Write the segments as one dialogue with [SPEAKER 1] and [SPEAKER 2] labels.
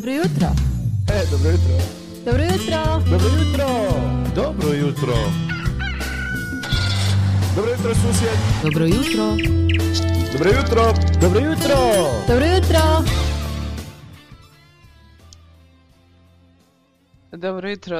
[SPEAKER 1] Dobro jutro.
[SPEAKER 2] E, dobro jutro.
[SPEAKER 3] Dobro jutro.
[SPEAKER 2] Dobro jutro. Dobro jutro. Dobro jutro, susjed.
[SPEAKER 3] Dobro jutro.
[SPEAKER 2] Dobro jutro. Dobro jutro.
[SPEAKER 3] Dobro jutro.
[SPEAKER 4] Dobro jutro,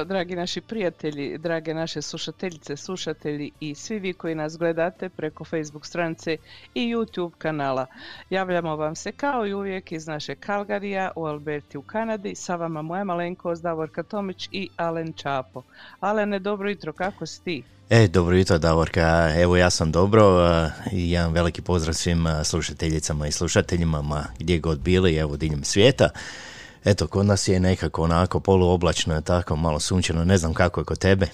[SPEAKER 4] dragi naši prijatelji, drage naše slušateljice, slušatelji i svi vi koji nas gledate preko Facebook stranice i YouTube kanala. Javljamo vam se kao i uvijek iz naše Kalgarija u Alberti u Kanadi. Sa vama moja malenkost Davorka Tomić i Alen Čapo. Alene, dobro jutro, kako si ti?
[SPEAKER 5] E, dobro jutro Davorka, evo ja sam dobro a, i jedan veliki pozdrav svim a, slušateljicama i slušateljima ma gdje god bili, evo diljem svijeta. Eto, kod nas je nekako onako poluoblačno, tako malo sunčano, ne znam kako je kod tebe.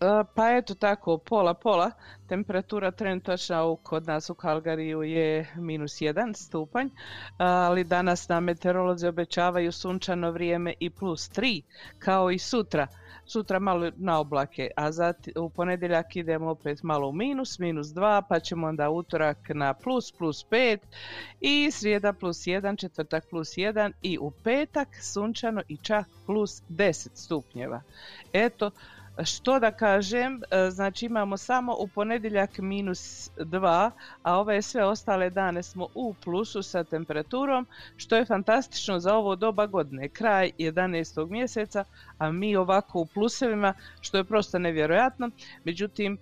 [SPEAKER 4] E, Pa eto tako, pola pola, temperatura trenutačna kod nas u Kalgariju je minus 1 stupanj, ali danas nam meteorolozi obećavaju sunčano vrijeme i plus 3, kao i sutra. Sutra malo na oblake, a zati, u ponedjeljak idemo opet malo u minus, minus 2, pa ćemo onda utorak na plus, plus 5 i srijeda plus 1, četvrtak plus 1 i u petak sunčano i čak plus 10 stupnjeva. Eto, što da kažem, e, znači imamo samo u ponedjeljak minus 2, a ove sve ostale dane smo u plusu sa temperaturom, što je fantastično za ovo doba godine, kraj 11. mjeseca, a mi ovako u plusevima, što je prosto nevjerojatno. Međutim,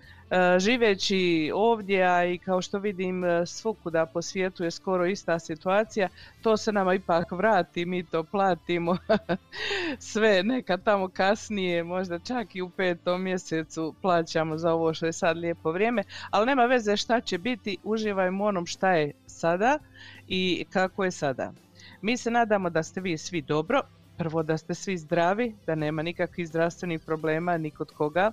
[SPEAKER 4] živeći ovdje, a i kao što vidim e, svukuda po svijetu je skoro ista situacija, to se nama ipak vrati, mi to platimo. Sve nekad tamo kasnije, možda čak i u petom mjesecu plaćamo za ovo što je sad lijepo vrijeme, ali nema veze šta će biti, uživajmo onom šta je sada i kako je sada. Mi se nadamo da ste vi svi dobro, prvo da ste svi zdravi, da nema nikakvih zdravstvenih problema ni kod koga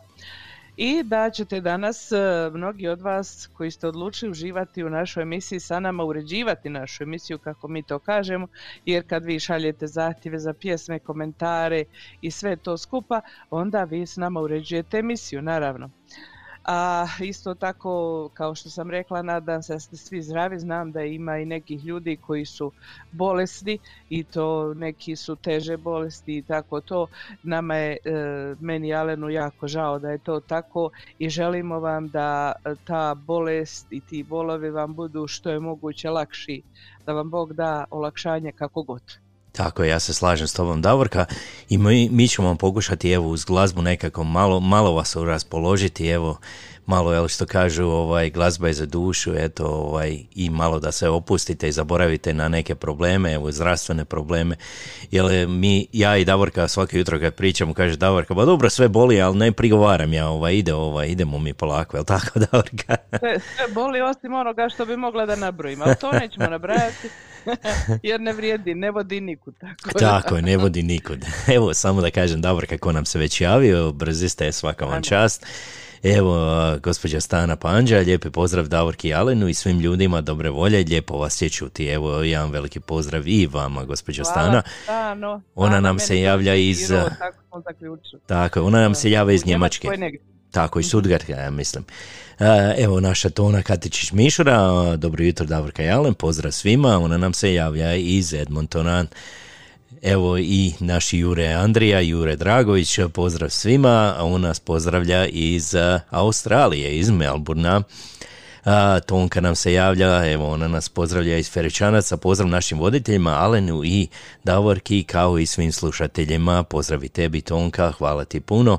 [SPEAKER 4] i da ćete danas e, mnogi od vas koji ste odlučili uživati u našoj emisiji sa nama uređivati našu emisiju kako mi to kažemo jer kad vi šaljete zahtjeve za pjesme, komentare i sve to skupa onda vi s nama uređujete emisiju naravno. A isto tako, kao što sam rekla, nadam se da ste svi zdravi. Znam da ima i nekih ljudi koji su bolesni i to neki su teže bolesti i tako to. Nama je, e, meni i Alenu, jako žao da je to tako i želimo vam da ta bolest i ti bolovi vam budu što je moguće lakši, da vam Bog da olakšanje kako god.
[SPEAKER 5] Tako je, ja se slažem s tobom Davorka i mi, mi ćemo vam pokušati evo uz glazbu nekako malo, malo vas raspoložiti, evo malo jel što kažu ovaj glazba je za dušu, eto ovaj i malo da se opustite i zaboravite na neke probleme, evo zdravstvene probleme. Jer mi ja i Davorka svako jutro kad pričamo kaže Davorka, ba dobro sve boli, ali ne prigovaram ja, ovaj ide ovaj idemo mi polako, jel tako Davorka?
[SPEAKER 4] Sve, sve boli osim onoga što bi mogla da nabrojim, ali to nećemo nabrajati jer ne vrijedi, ne vodi nikud. Tako, da.
[SPEAKER 5] Tako je, ne vodi nikud. Evo, samo da kažem, Davor, kako nam se već javio, brzi ste, svaka vam čast. Evo, gospođa Stana Panđa, lijepi pozdrav Davorki Alenu i svim ljudima dobre volje, lijepo vas je čuti. Evo, jedan veliki pozdrav i vama, gospođo Stana.
[SPEAKER 4] Stano.
[SPEAKER 5] Ona nam se javlja iz,
[SPEAKER 4] Tako.
[SPEAKER 5] Tako, je, ona nam se javlja iz Njemačke. Tako, iz Stuttgarta, ja mislim. E, Evo naša Tona Katičić-Mišura, dobro jutro Davorka Jalen, pozdrav svima, ona nam se javlja iz Edmontona. Evo i naš Jure Andrija, Jure Dragović, pozdrav svima, a on nas pozdravlja iz a, Australije, iz Melburna. A, Tonka nam se javlja, evo ona nas pozdravlja iz Feričanaca, pozdrav našim voditeljima Alenu i Davorki kao i svim slušateljima, pozdrav i tebi Tonka, hvala ti puno.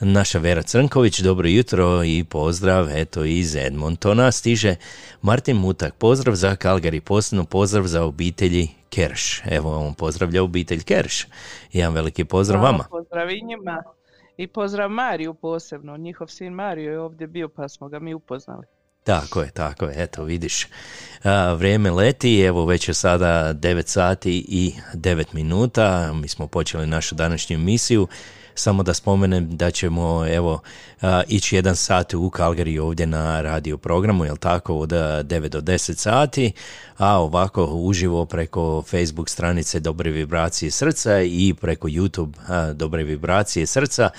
[SPEAKER 5] Naša Vera Crnković, dobro jutro i pozdrav, eto iz Edmontona stiže Martin Mutak, pozdrav za Kalgari, posebno pozdrav za obitelji Kerš. Evo on pozdravlja obitelj Kerš. Jedan veliki pozdrav
[SPEAKER 4] Hvala,
[SPEAKER 5] vama.
[SPEAKER 4] Pozdrav i njima. I pozdrav Mariju posebno. Njihov sin Mario je ovdje bio pa smo ga mi upoznali.
[SPEAKER 5] Tako je, tako je, eto vidiš. A, vrijeme leti, evo već je sada 9 sati i 9 minuta, mi smo počeli našu današnju emisiju, samo da spomenem da ćemo evo ići jedan sat u Calgary ovdje na radio programu, jel tako, od a, 9 do 10 sati, a ovako uživo preko Facebook stranice Dobre vibracije srca i preko YouTube Dobre vibracije srca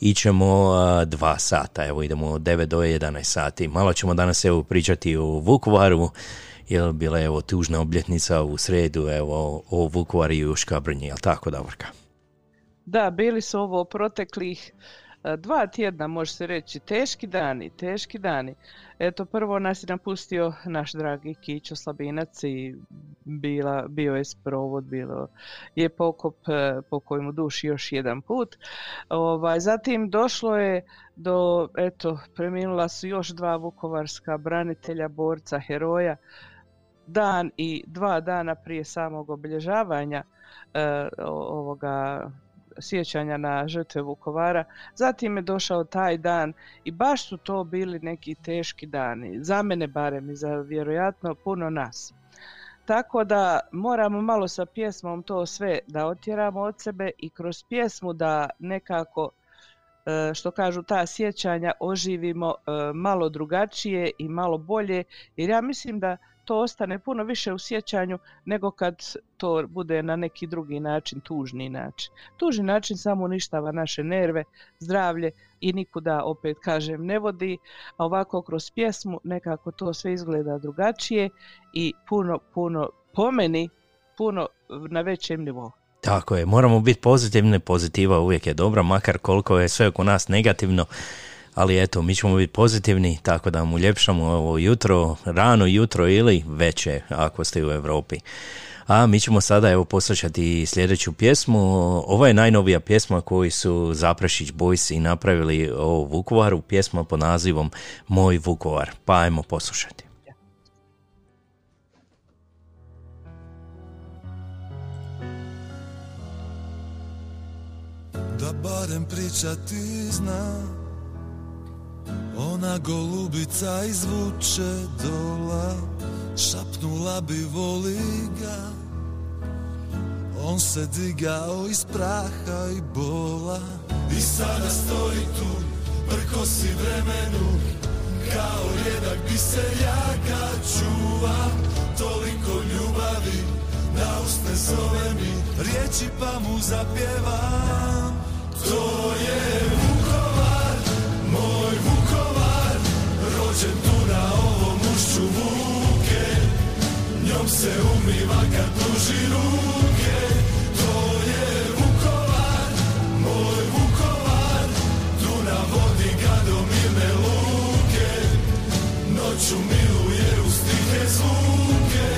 [SPEAKER 5] ićemo dva sata, evo idemo od 9 do 11 sati. Malo ćemo danas evo pričati o Vukovaru, jer bila je evo tužna obljetnica u sredu evo o Vukovaru i u Škabrnji, jel tako Davorka?
[SPEAKER 4] Da, bili su ovo proteklih e, dva tjedna, može se reći, teški dani, teški dani. Eto, prvo nas je napustio naš dragi Kićo Slabinac i bila, bio je sprovod, bilo je pokop e, po kojemu duši još jedan put. Ovaj, zatim došlo je do, eto, preminula su još dva vukovarska branitelja, borca, heroja, dan i dva dana prije samog obilježavanja e, ovoga sjećanja na žrtve Vukovara. Zatim je došao taj dan i baš su to bili neki teški dani, za mene barem i za vjerojatno puno nas. Tako da moramo malo sa pjesmom to sve da otjeramo od sebe i kroz pjesmu da nekako e, što kažu ta sjećanja oživimo e, malo drugačije i malo bolje jer ja mislim da to ostane puno više u sjećanju nego kad to bude na neki drugi način, tužni način. Tužni način samo uništava naše nerve, zdravlje i nikuda opet kažem ne vodi, a ovako kroz pjesmu nekako to sve izgleda drugačije i puno, puno po meni, puno na većem nivou.
[SPEAKER 5] Tako je, moramo biti pozitivni, pozitiva uvijek je dobra, makar koliko je sve oko nas negativno, ali eto, mi ćemo biti pozitivni, tako da vam uljepšamo ovo jutro, rano jutro ili veće, ako ste u Europi. A mi ćemo sada evo poslušati sljedeću pjesmu. Ovo je najnovija pjesma koju su Zaprešić Boys i napravili o Vukovaru, pjesma pod nazivom Moj Vukovar. Pa ajmo poslušati.
[SPEAKER 6] Da barem priča ti zna Ona golubica izvuče dola Šapnula bi voli ga. On se digao iz praha i bola. I sada stoji tu Prkosi vremenu Kao jednak biseljaka čuva. Toliko ljubavi Na usne zove mi Riječi pa mu zapjevam. To je Rođen tu na ovom ušću Vuke Njom se umiva kad pruži ruke. To je Vukovar Moj Vukovar Tu na vodi ga do mirne luke. Noću miluje u stihe zvuke.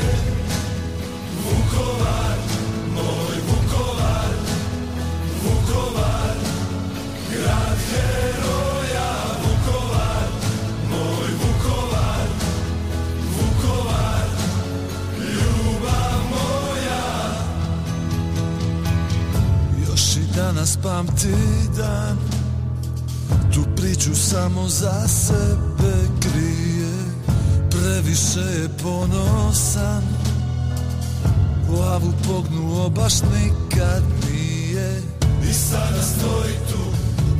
[SPEAKER 6] Vukovar, moj Vukovar, Vukovar, grad heroja, danas pamti dan, tu priču samo za sebe krije, previše je ponosan. Glavu pognuo baš nikad nije. I sada stoji tu,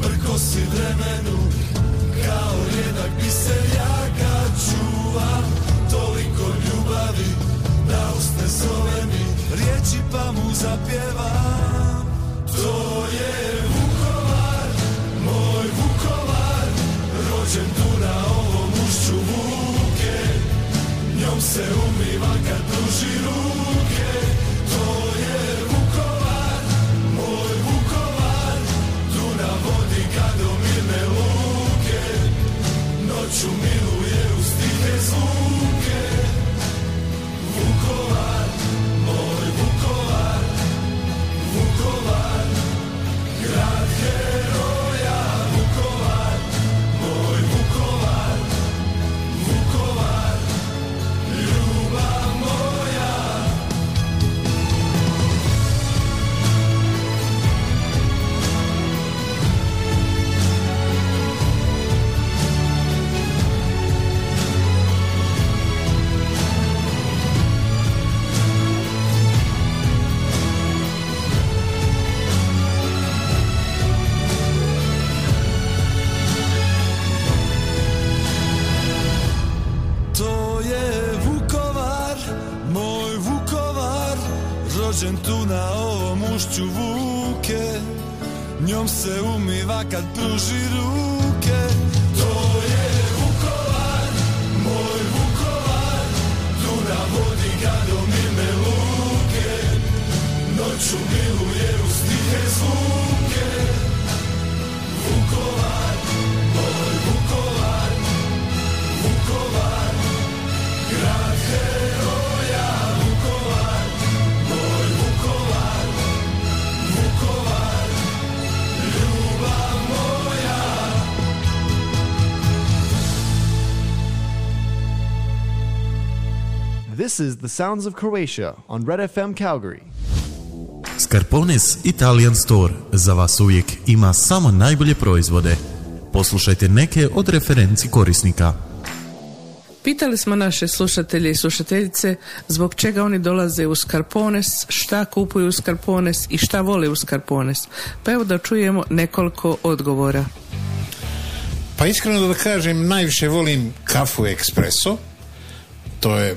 [SPEAKER 6] prkosi vremenu Kao jednak biseljaka čuva Toliko ljubavi da usne zove mi Riječi pa mu zapjevam To je Vukovar, moj Vukovar Rođen tu na ovom ušću Vuke Njom se umiva kad pruži ruke To je Vukovar, moj Vukovar Tu na vodi kad do mirne luke Noću miluje uz tihe zvuke
[SPEAKER 7] is the sounds of Croatia on Red FM Calgary.
[SPEAKER 8] Scarpones Italian Store za vas uvijek ima samo najbolje proizvode. Poslušajte neke od referenci korisnika.
[SPEAKER 4] Pitali smo naše slušatelje i slušateljice zbog čega oni dolaze u Skarpones, šta kupuju u Skarpones i šta vole u Skarpones. Pa evo da čujemo nekoliko odgovora.
[SPEAKER 9] Pa iskreno da kažem, najviše volim kafu ekspreso. To je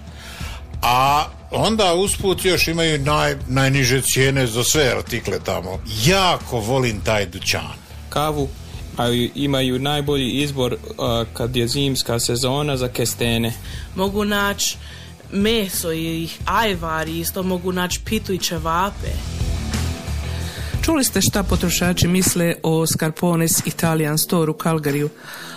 [SPEAKER 9] A onda usput još imaju naj, najniže cijene za sve artikle tamo. Jako volim taj dućan.
[SPEAKER 10] Kavu a imaju najbolji izbor a, kad je zimska sezona za kestene.
[SPEAKER 11] Mogu naći meso i ajvar i isto mogu naći pitu i čevape.
[SPEAKER 4] Čuli ste šta potrošači misle o Scarpones Italian Store u Calgaryu.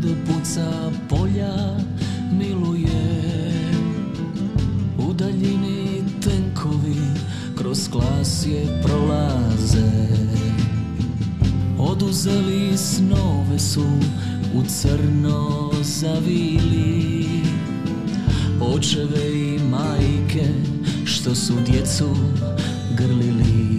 [SPEAKER 12] Pogled puca polja miluje. U daljini tenkovi kroz klasje prolaze. Oduzeli snove su u crno zavili. Očeve i majke što su djecu grlili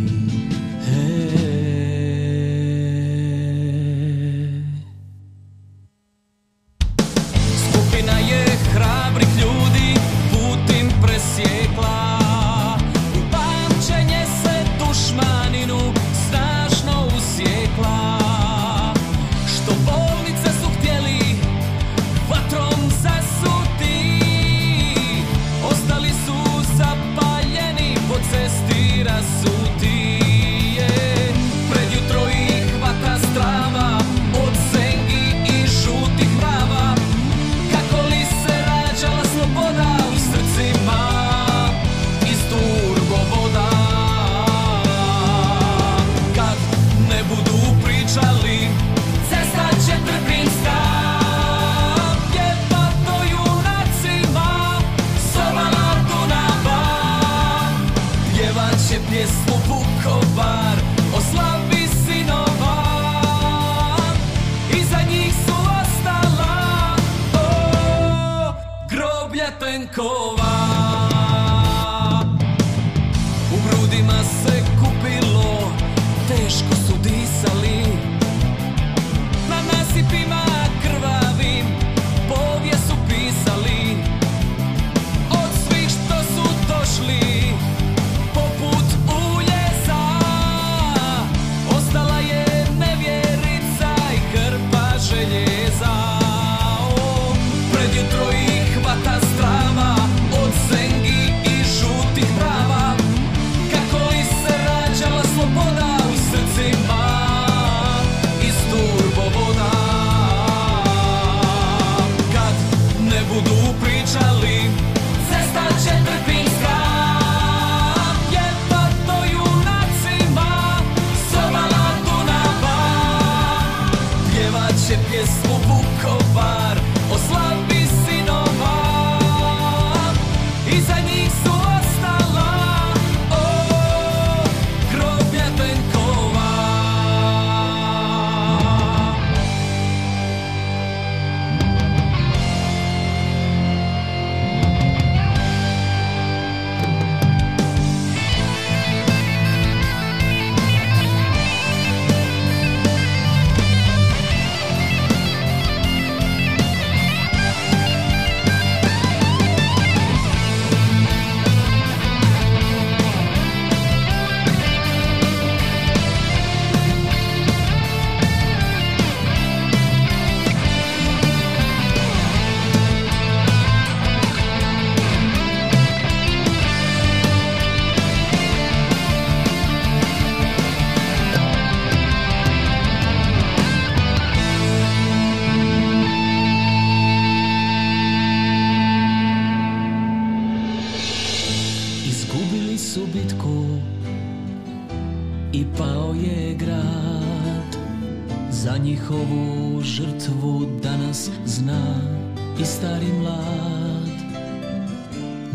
[SPEAKER 13] stari mlad.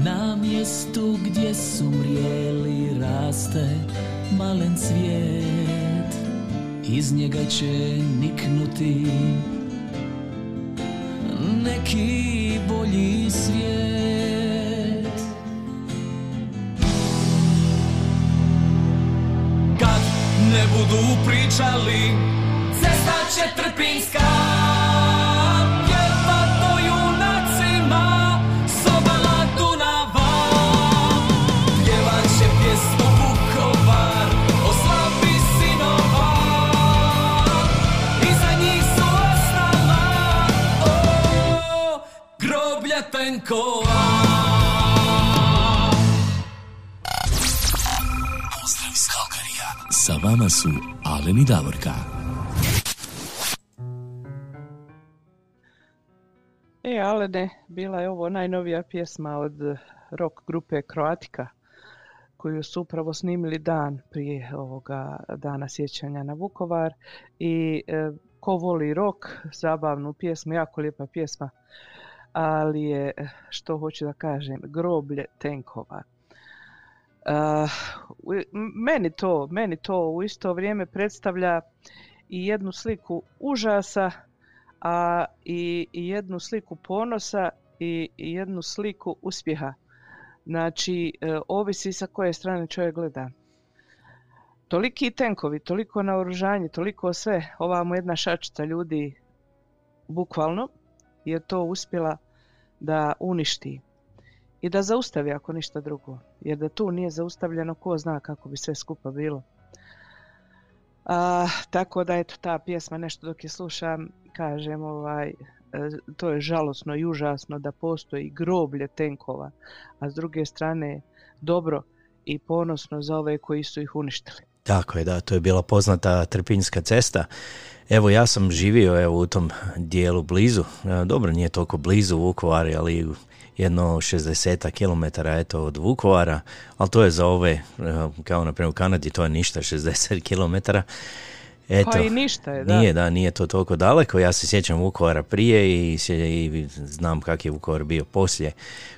[SPEAKER 13] Na mjestu gdje su mrijeli raste malen cvijet Iz njega će niknuti neki bolji svijet. Kad ne budu pričali Cesta će trpinska tenkova
[SPEAKER 14] Pozdrav iz Kalkarija. Sa vama su Alen i Davorka.
[SPEAKER 4] E, Alene, bila je ovo najnovija pjesma od eh, rock grupe Kroatika koju su upravo snimili dan prije ovoga dana sjećanja na Vukovar i e, ko voli rock, zabavnu pjesmu, jako lijepa pjesma, ali je, što hoću da kažem, groblje tenkova. Uh, meni to, meni to u isto vrijeme predstavlja i jednu sliku užasa, a i, i jednu sliku ponosa i, i jednu sliku uspjeha. Znači, e, ovisi sa koje strane čovjek gleda. Toliki tenkovi, toliko naoružanje, toliko sve, ova mu jedna šačica ljudi bukvalno je to uspjela da uništi i da zaustavi ako ništa drugo. Jer da tu nije zaustavljeno, ko zna kako bi sve skupa bilo. A, tako da eto ta pjesma nešto dok je slušam kažem ovaj e, to je žalosno i užasno da postoji groblje tenkova, a s druge strane dobro i ponosno za ove koji su ih uništili.
[SPEAKER 5] Tako je, da, to je bila poznata Trpinjska cesta. Evo, ja sam živio evo, u tom dijelu blizu, E, dobro, nije toliko blizu Vukovari, ali jedno 60 km eto, od Vukovara, ali to je za ove, e, kao na primjer u Kanadi, to je ništa, 60 km. Eto,
[SPEAKER 4] Pa i ništa je, da.
[SPEAKER 5] Nije, da, nije to toliko daleko. Ja se sjećam Vukovara prije i, sje- i znam kak je Vukovar bio poslije,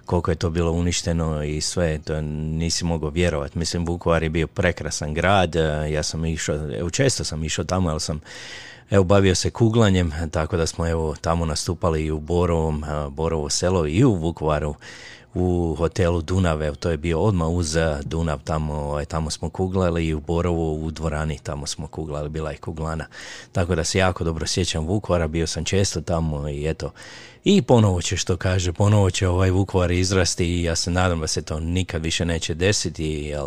[SPEAKER 5] koliko je to bilo uništeno i sve, to nisi mogao vjerovati. Mislim, Vukovar je bio prekrasan grad, e, ja sam išao, evo često sam išao tamo, ali sam Evo, bavio se kuglanjem, tako da smo evo tamo nastupali i u Borovom, a, Borovo selo i u Vukovaru u hotelu Dunav, evo, to je bio odmah uz a, Dunav, tamo, ovaj, tamo smo kuglali i u Borovu u dvorani, tamo smo kuglali, bila je kuglana. Tako da se jako dobro sjećam Vukovara, bio sam često tamo i eto, i ponovo će što kaže, ponovo će ovaj Vukovar izrasti i ja se nadam da se to nikad više neće desiti, jer,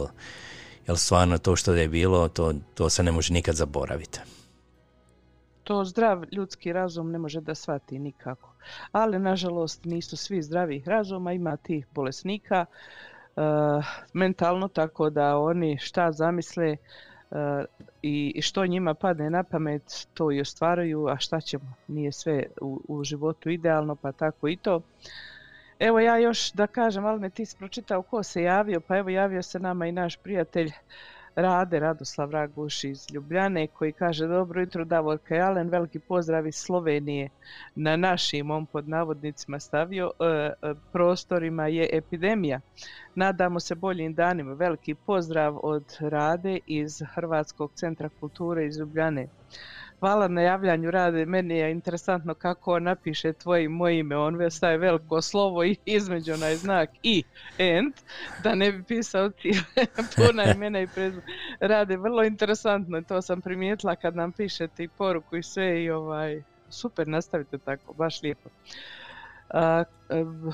[SPEAKER 5] jer stvarno to što je bilo, to, to se ne može nikad zaboraviti.
[SPEAKER 4] To zdrav ljudski razum ne može da shvati nikako. Ali, nažalost, nisu svi zdravih razuma, ima tih bolesnika e, mentalno, tako da oni šta zamisle e, i što njima padne na pamet, to i ostvaruju, a šta ćemo, nije sve u, životu idealno, pa tako i to. Evo ja još da kažem, ali me ti pročitao ko se javio, pa evo javio se nama i naš prijatelj Rade, Radoslav Raguš iz Ljubljane koji kaže dobro jutro Davorka i Alen, veliki pozdrav iz Slovenije na našim, on pod navodnicima stavio, e, e, prostorima je epidemija. Nadamo se boljim danima. Veliki pozdrav od Rade iz Hrvatskog centra kulture iz Ljubljane. Hvala na javljanju Rade, meni je interesantno kako on napiše tvoje i moje ime, on staje veliko slovo i između onaj znak i end, da ne bi pisao cijele puna imena i prezime. Rade, vrlo interesantno, to sam primijetila kad nam pišete i poruku i sve i ovaj, super, nastavite tako, baš lijepo. A,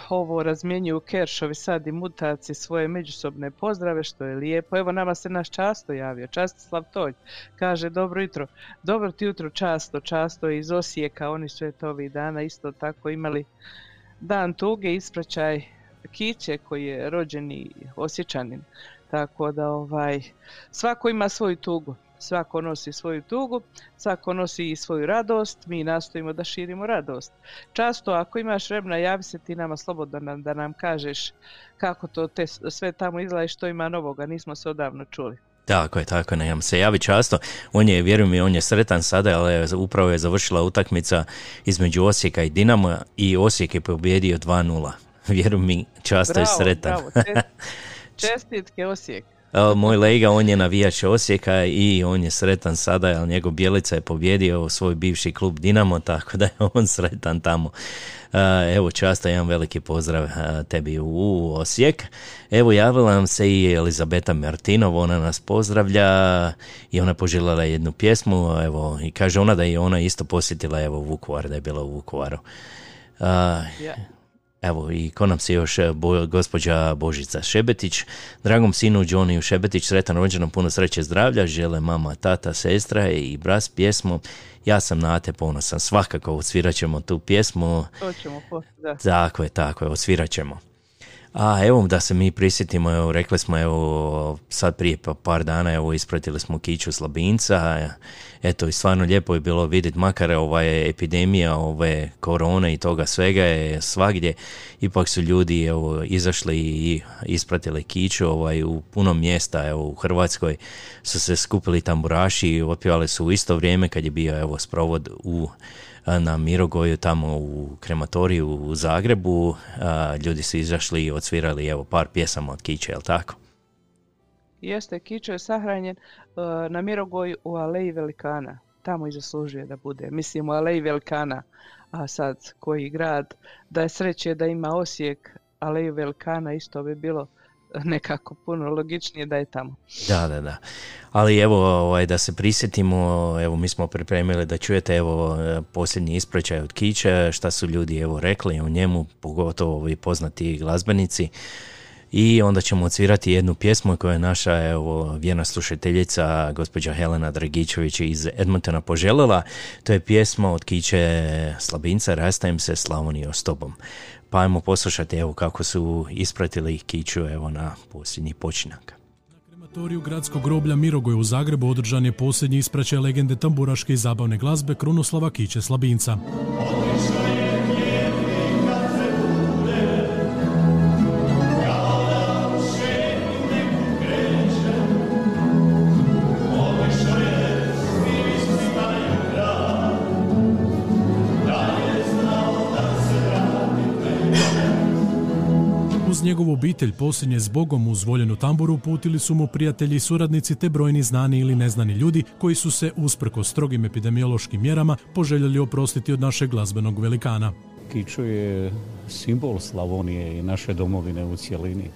[SPEAKER 4] ovo razmjenjuju Keršovi sad i mutaci svoje međusobne pozdrave, što je lijepo. Evo nama se naš Často javio, Častislav Tolj, kaže dobro jutro. Dobro ti jutro Často, Často iz Osijeka, oni su eto ovih dana isto tako imali dan tuge, ispraćaj Kiće koji je rođeni Osječanin. Tako da ovaj, svako ima svoju tugu. Svako nosi svoju tugu, svako nosi i svoju radost, mi nastojimo da širimo radost. Často ako imaš vremena javi se ti nama slobodno nam, da nam kažeš kako to te, sve tamo izgleda i što ima novoga, nismo se odavno čuli.
[SPEAKER 5] Tako je, tako je, nam se javi často. On je, vjerujem mi, on je sretan sada, ali je- upravo je završila utakmica između Osijeka i Dinama i Osijek je pobjedio 2-0. Vjerujem mi, často je
[SPEAKER 4] Bravo,
[SPEAKER 5] sretan.
[SPEAKER 4] bravo, čest- čestitke Osijek.
[SPEAKER 5] A, Moj lega, on je navijač Osijeka i on je sretan sada, jer njegov Bjelica je pobjedio svoj bivši klub Dinamo, tako da je on sretan tamo. A, Evo, časta, jedan veliki pozdrav a, tebi u Osijek. Evo, javila nam se i Elizabeta Martinov, ona nas pozdravlja i ona poželjela jednu pjesmu, evo, i kaže ona da je ona isto posjetila, evo, Vukovar, da je bila u Vukovaru. A,
[SPEAKER 4] Ja.
[SPEAKER 5] Evo i ko nam se još e, bo, gospođa Božica Šebetić, dragom sinu Johnny Šebetić, sretan rođendan, puno sreće zdravlja, žele mama, tata, sestra i bras pjesmu. Ja sam na te ponosan, svakako odsvirat ćemo tu pjesmu.
[SPEAKER 4] To ćemo poslije, da.
[SPEAKER 5] Tako je, tako je, odsvirat ćemo. A evo da se mi prisjetimo, evo, rekli smo evo sad prije pa par dana evo ispratili smo kiću Slabinca, eto i stvarno lijepo je bilo vidjeti makar ova je epidemija ove korone i toga svega je svagdje, ipak su ljudi evo izašli i ispratili kiću ovaj, u puno mjesta evo u Hrvatskoj su se skupili tamburaši i otpjevali su u isto vrijeme kad je bio evo sprovod u na Mirogoju tamo u krematoriju u Zagrebu. Ljudi su izašli i odsvirali evo par pjesama od Kiće, jel tako?
[SPEAKER 4] Jeste, Kičo je sahranjen uh, na Mirogoju u Aleji Velikana. Tamo i zaslužuje da bude. Mislim u Aleji Velikana, a sad koji grad, da je sreće da ima Osijek, Aleju Velikana isto bi bilo nekako puno logičnije da je tamo.
[SPEAKER 5] Da, da, da. Ali evo, ovaj, da se prisjetimo, evo mi smo pripremili da čujete evo posljednji ispraćaj od Kića, šta su ljudi evo rekli o njemu, pogotovo ovi poznati glazbenici. I onda ćemo odsvirati jednu pjesmu koja je naša evo, vjerna slušateljica gospođa Helena Dragičević iz Edmontona poželjela. To je pjesma od Kiće Slabinca, Rastajem se Slavonio s tobom. Pa ajmo poslušati evo kako su ispratili Kiću evo na posljednji počinak.
[SPEAKER 15] krematoriju gradskog groblja Mirogoj u Zagrebu održan je posljednji ispraćaj legende tamburaške i zabavne glazbe Krunoslava Kiće Slabinca. Njegovu obitelj posljednje zbogom uz voljenu tamburu uputili su mu prijatelji i suradnici te brojni znani ili neznani ljudi koji su se usprko strogim epidemiološkim mjerama poželjeli oprostiti od našeg glazbenog velikana.
[SPEAKER 16] Kičo je simbol Slavonije i naše domovine u cjelini.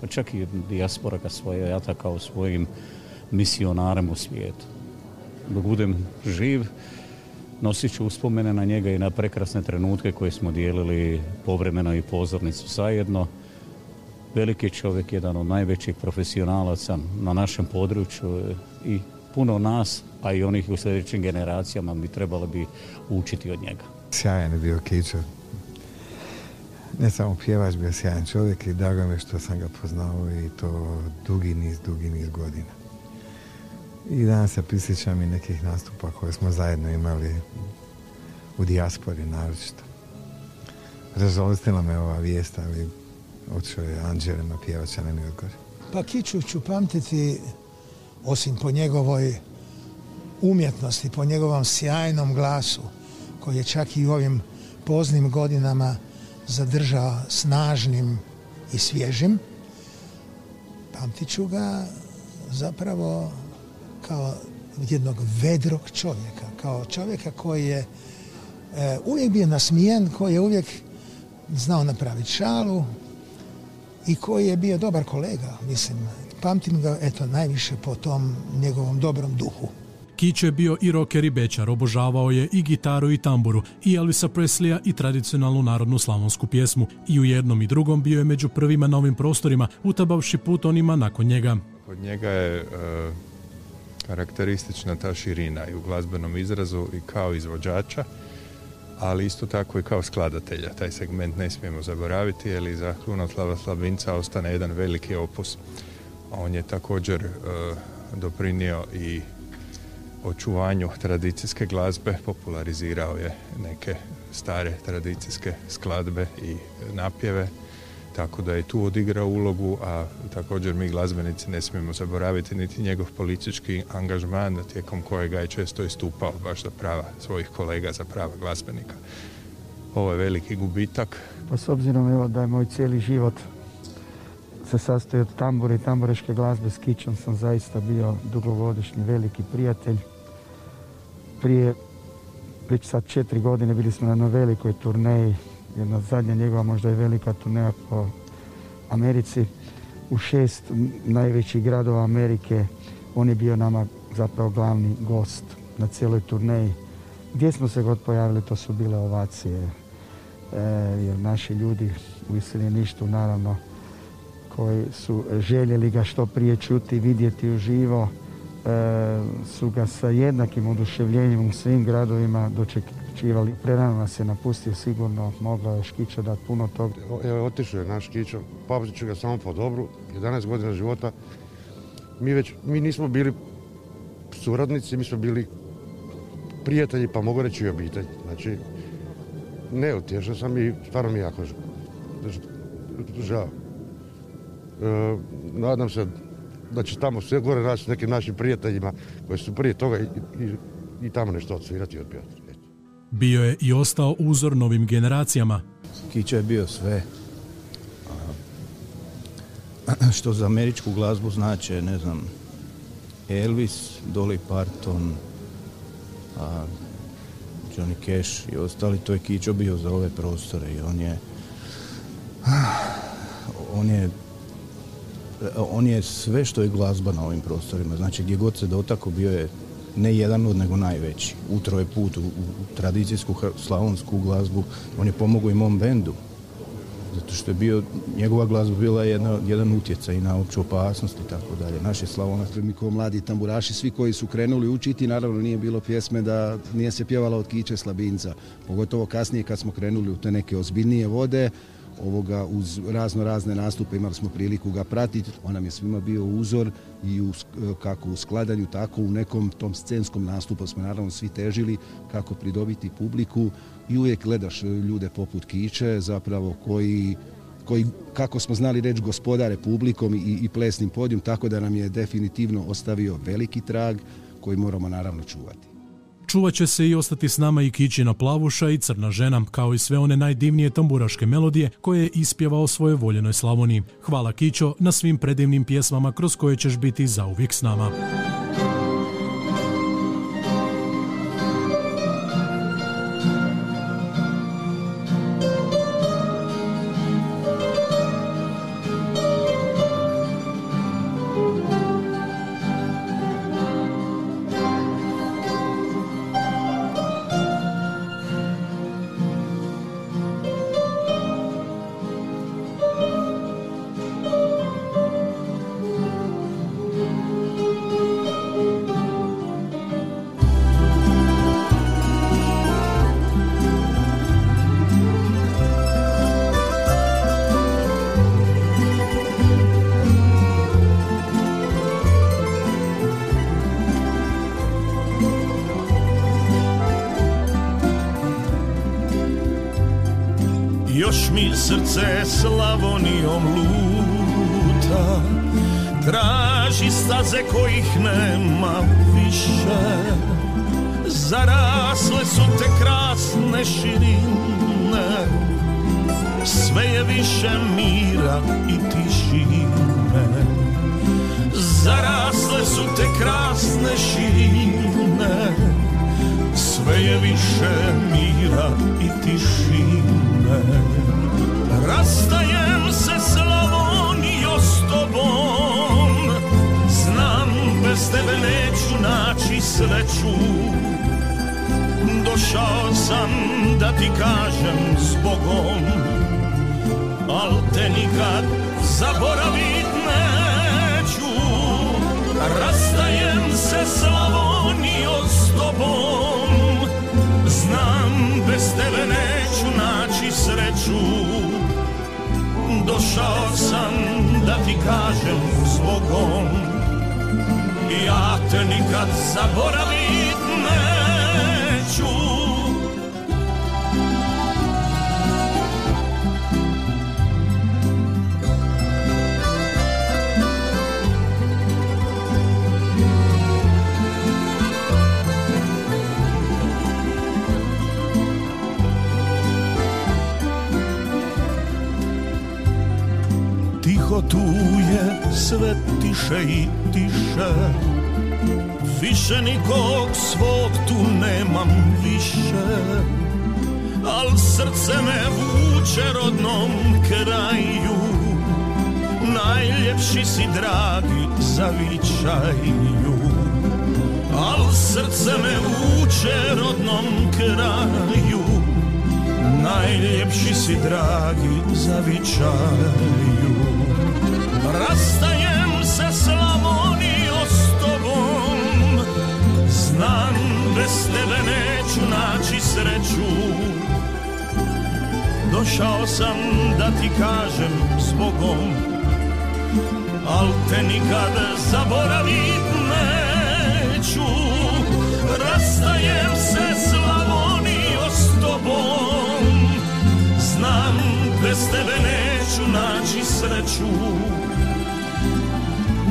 [SPEAKER 16] Pa čak i dijaspora ga svoje jata kao svojim misionarem u svijetu. Dok budem živ, nosit ću uspomene na njega i na prekrasne trenutke koje smo dijelili povremeno i pozornicu zajedno. Veliki čovjek, jedan od najvećih profesionalaca na našem području i puno nas, a i onih u sljedećim generacijama bi trebalo bi učiti od njega.
[SPEAKER 17] Sjajan je bio Kičo. Ne samo pjevač, bio sjajan čovjek i drago mi što sam ga poznao i to dugi niz, dugi niz godina. I danas se prisjećam i nekih nastupa koje smo zajedno imali u dijaspori naročito. Razolistila me ova vijest, ali otišao je Anđelima pjevača na Mirgore.
[SPEAKER 18] Pa Kiču ću pamtiti, osim po njegovoj umjetnosti, po njegovom sjajnom glasu, koji je čak i u ovim poznim godinama zadržao snažnim i svježim, pamtit ću ga zapravo kao jednog vedrog čovjeka, kao čovjeka koji je e, uvijek bio nasmijen, koji je uvijek znao napraviti šalu i koji je bio dobar kolega, mislim. Pamtim ga, eto, najviše po tom njegovom dobrom duhu.
[SPEAKER 15] Kićo je bio i rocker i bečar, obožavao je i gitaru i tamburu, i Elvisa Presleya i tradicionalnu narodnu slavonsku pjesmu. I u jednom i drugom bio je među prvima na ovim prostorima, utabavši put onima nakon njega.
[SPEAKER 19] Kod njega je e, karakteristična ta širina i u glazbenom izrazu i kao izvođača, ali isto tako i kao skladatelja. Taj segment ne smijemo zaboraviti, jer iza Krunoslava Slabinca ostane jedan veliki opus. On je također e, doprinio i očuvanju tradicijske glazbe, popularizirao je neke stare tradicijske skladbe i napjeve, tako da je tu odigrao ulogu, a također mi glazbenici ne smijemo zaboraviti niti njegov politički angažman tijekom kojega je često istupao baš za prava svojih kolega, za prava glazbenika. Ovo je veliki gubitak.
[SPEAKER 20] Pa s obzirom evo, da je moj cijeli život se sastoji od tambure i tambureške glazbe s Kićom sam zaista bio dugogodišnji veliki prijatelj. Prije već sad četiri godine bili smo na velikoj turneji, jedna zadnja njegova možda i velika turneja po Americi. U šest najvećih gradova Amerike on je bio nama zapravo glavni gost na cijeloj turneji. Gdje smo se god pojavili to su bile ovacije. E, jer naši ljudi u iseljeništvu naravno koji su željeli ga što prije čuti, vidjeti uživo, e, su ga sa jednakim oduševljenjem u svim gradovima dočekivali. Prerano nas je napustio sigurno, mogla je Škića dati puno toga.
[SPEAKER 21] Evo, otišao je naš Kićo, pamtit ću ga samo po dobru, 11 godina života. Mi već, mi nismo bili suradnici, mi smo bili prijatelji, pa mogu reći i obitelj. Znači, neutješan sam i stvarno mi jako žao. E, nadam se da će tamo sve gore naći nekim našim prijateljima koji su prije toga i, i, tamo nešto odsvirati i odpjevati.
[SPEAKER 15] Bio je i ostao uzor novim generacijama.
[SPEAKER 22] Kića je bio sve. Što za američku glazbu znače, ne znam, Elvis, Dolly Parton, a, Johnny Cash i ostali, to je Kićo bio za ove prostore i on je on je on je sve što je glazba na ovim prostorima. Znači gdje god se dotako bio je ne jedan od nego najveći. Utro je put u, u tradicijsku slavonsku glazbu. On je pomogao i mom bendu. Zato što je bio, njegova glazba bila jedna, jedan utjecaj na opću opasnost i tako dalje. Naše slavonac.
[SPEAKER 23] Mi kao mladi tamburaši, svi koji su krenuli učiti, naravno nije bilo pjesme da nije se pjevala od kiće slabinca. Pogotovo kasnije kad smo krenuli u te neke ozbiljnije vode, ovoga uz razno razne nastupe imali smo priliku ga pratiti. On nam je svima bio uzor i u, sk- kako u skladanju, tako u nekom tom scenskom nastupu smo naravno svi težili kako pridobiti publiku i uvijek gledaš e, ljude poput Kiće zapravo koji koji, kako smo znali reći, gospodare publikom i, i plesnim podijom, tako da nam je definitivno ostavio veliki trag koji moramo naravno čuvati.
[SPEAKER 15] Čuvat će se i ostati s nama i Kićina plavuša i crna žena, kao i sve one najdivnije tamburaške melodije koje je ispjevao svojoj voljenoj Slavoniji. Hvala Kićo na svim predivnim pjesmama kroz koje ćeš biti zauvijek s nama.
[SPEAKER 24] Više Al srce me vuče rodnom kraju. Najljepši si dragi zavičaju Al srce me vuče rodnom kraju. Najljepši si dragi zavičaju. Rastajem se Slavonijo Znam bez tebe neću naći sreću. Došao sam da ti kažem s Bogom Al te nikad zaboravit neću. Rastajem se Slavonijo s tobom Znam bez tebe neću naći sreću.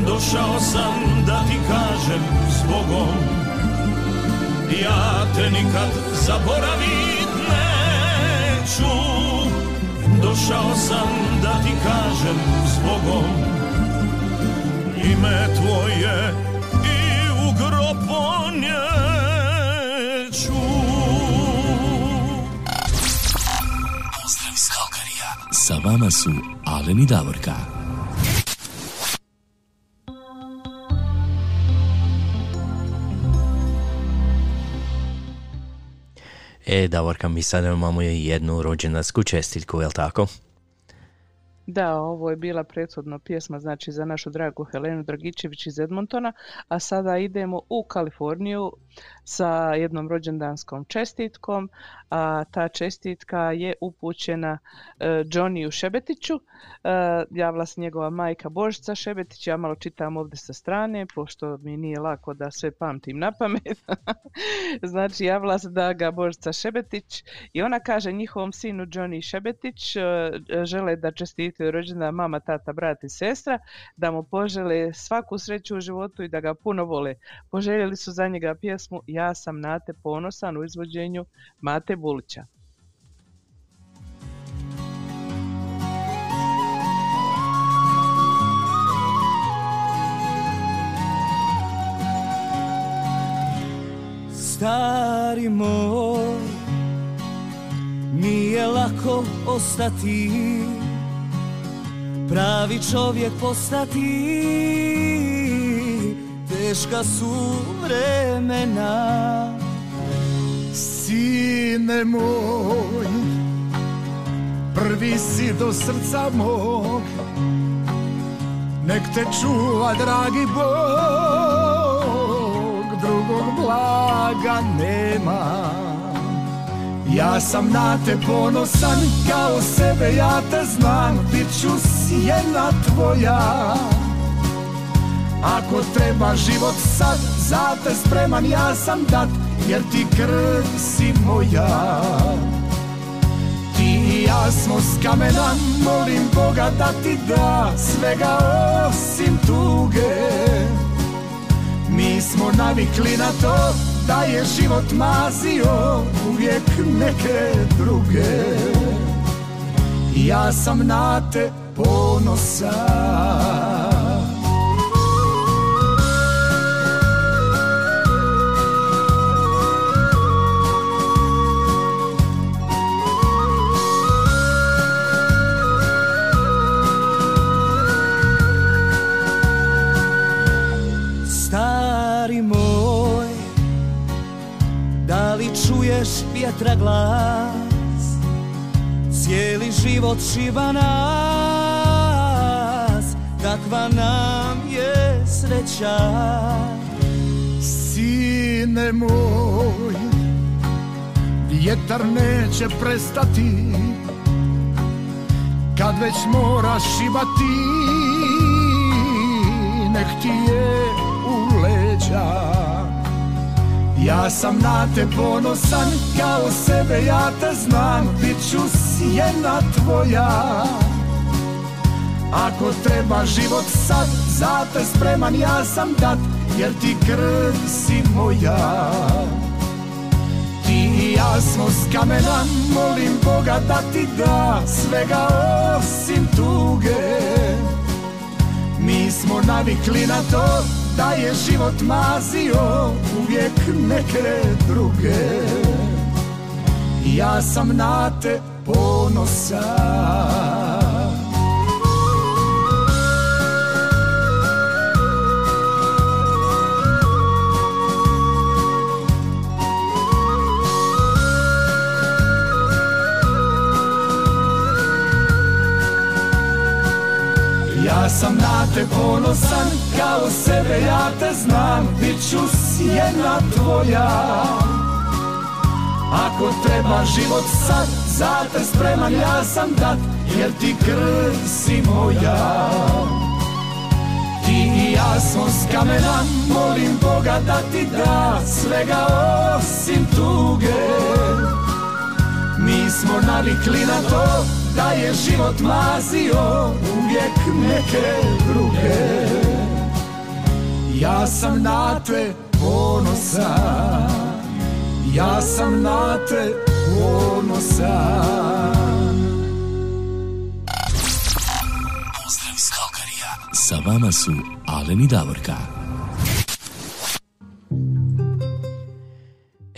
[SPEAKER 24] Došao sam da ti kažem s Bogom Ja te nikad zaboravit neću Došao sam da ti kažem s Bogom Ime tvoje i u grob ponjeću
[SPEAKER 25] Pozdrav iz Kalkarija. Sa vama su Alen i Davorka.
[SPEAKER 5] E, Davorka, mi sada imamo jednu rođendansku čestiljku, jel tako?
[SPEAKER 4] Da, ovo je bila prethodna pjesma znači za našu dragu Helenu Dragičević iz Edmontona, a sada idemo u Kaliforniju sa jednom rođendanskom čestitkom, a ta čestitka je upućena e, Johnnyju Šebetiću. E, javila se njegova majka Božica Šebetić, ja malo čitam ovdje sa strane, pošto mi nije lako da sve pamtim na pamet. znači, javila se da ga Božica Šebetić i ona kaže njihovom sinu Johnny Šebetić e, žele da čestitaju rođendan mama, tata, brat i sestra, da mu požele svaku sreću u životu i da ga puno vole. Poželjeli su za njega pjesmu Ja sam na te ponosan u izvođenju Mate Bulića.
[SPEAKER 1] Stari moj Nije lako ostati Pravi čovjek postati Teška su vremena
[SPEAKER 26] Sine moj, prvi si do srca mog, nek te čuva dragi Bog, drugog blaga nema. Ja sam na te ponosan, kao sebe ja te znam, bit ću sjena tvoja. Ako treba život sad, za te spreman ja sam dat, jer ti krv si moja. Ti i ja smo s kamena, molim Boga da ti da svega osim tuge. Mi smo navikli na to da je život mazio uvijek neke druge. Ja sam na te ponosan.
[SPEAKER 1] Vjetra glas Cijeli život šiba nas. Kakva nam je sreća.
[SPEAKER 26] Sine moj, vjetar neće prestati. Kad već moraš šibati, nek ti je u leđa Ja sam na te ponosan, kao sebe ja te znam Bit ću sjena tvoja. Ako treba život sad, za te spreman ja sam dat Jer ti krv si moja. Ti i ja smo s kamena, molim Boga da ti da Svega osim tuge. Mi smo navikli na to da je život mazio uvijek neke druge. Ja sam na te ponosan Ja sam na te ponosan, kao sebe ja te znam, bit ću sjena tvoja. Ako treba život sad, za te spreman ja sam dat, jer ti krv si moja. Ti i ja smo s kamena, molim Boga da ti da svega osim tuge. Mi smo navikli na to da je život mazio uvijek neke druge Ja sam na te ponosan Ja sam na te ponosan
[SPEAKER 25] Pozdrav iz Kalkarija. Sa vama su Alen i Davorka.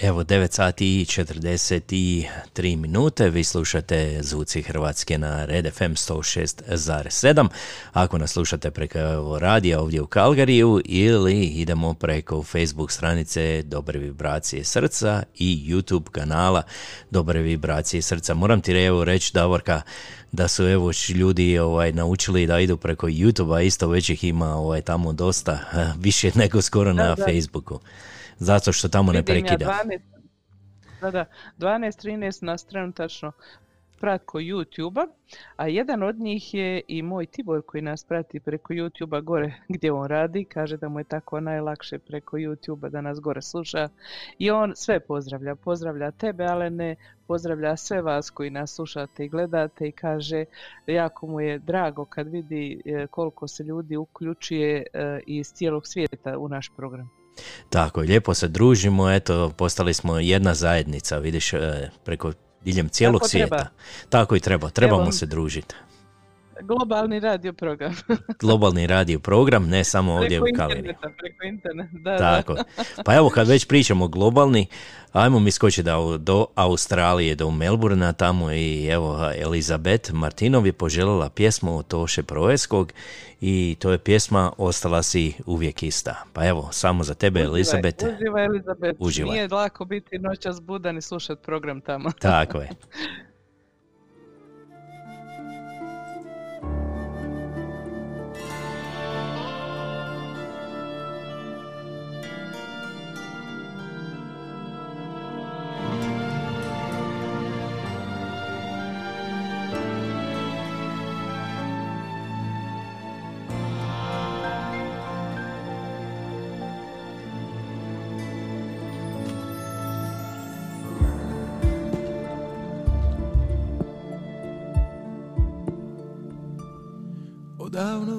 [SPEAKER 5] Evo 9 sati i 43 minute, vi slušate Zvuci Hrvatske na Red FM 106.7. Ako nas slušate preko radija ovdje u Kalgariju ili idemo preko Facebook stranice Dobre vibracije srca i YouTube kanala Dobre vibracije srca. Moram ti evo reći Davorka da su evo ljudi ovaj, naučili da idu preko YouTube-a, isto već ih ima ovaj, tamo dosta, više nego skoro
[SPEAKER 4] Da,
[SPEAKER 5] na
[SPEAKER 4] da.
[SPEAKER 5] Facebooku. Zato što tamo ne
[SPEAKER 4] Vidim ja
[SPEAKER 5] prekida.
[SPEAKER 4] 12, da, da, 12-13 nas trenutačno preko YouTube-a, a jedan od njih je i moj Tibor koji nas prati preko YouTube-a gore gdje on radi, kaže da mu je tako najlakše preko YouTube-a da nas gore sluša i on sve pozdravlja, pozdravlja tebe Alene, pozdravlja sve vas koji nas slušate i gledate i kaže jako mu je drago kad vidi e, koliko se ljudi uključuje e, iz cijelog svijeta u naš program.
[SPEAKER 5] Tako, lijepo se družimo, eto, postali smo jedna zajednica, vidiš, e, preko diljem cijelog
[SPEAKER 4] Tako
[SPEAKER 5] svijeta.
[SPEAKER 4] treba.
[SPEAKER 5] Tako i treba, trebamo
[SPEAKER 4] Evo.
[SPEAKER 5] se družiti.
[SPEAKER 4] Globalni radio program.
[SPEAKER 5] Globalni radio program, ne samo ovdje
[SPEAKER 4] preko
[SPEAKER 5] u Kalini.
[SPEAKER 4] preko interneta, da,
[SPEAKER 5] Tako.
[SPEAKER 4] da.
[SPEAKER 5] Pa evo kad već pričamo globalni, ajmo mi skočiti do, do Australije, do Melburna tamo i evo Elizabet Martinov je poželjela pjesmu od Toše Proeskog i to je pjesma Ostala si uvijek ista. Pa evo, samo za tebe Elizabet.
[SPEAKER 4] Uživaj, uživaj Elizabet.
[SPEAKER 5] Uživaj.
[SPEAKER 4] Nije lako biti noćas budan i slušati program tamo.
[SPEAKER 5] Tako je.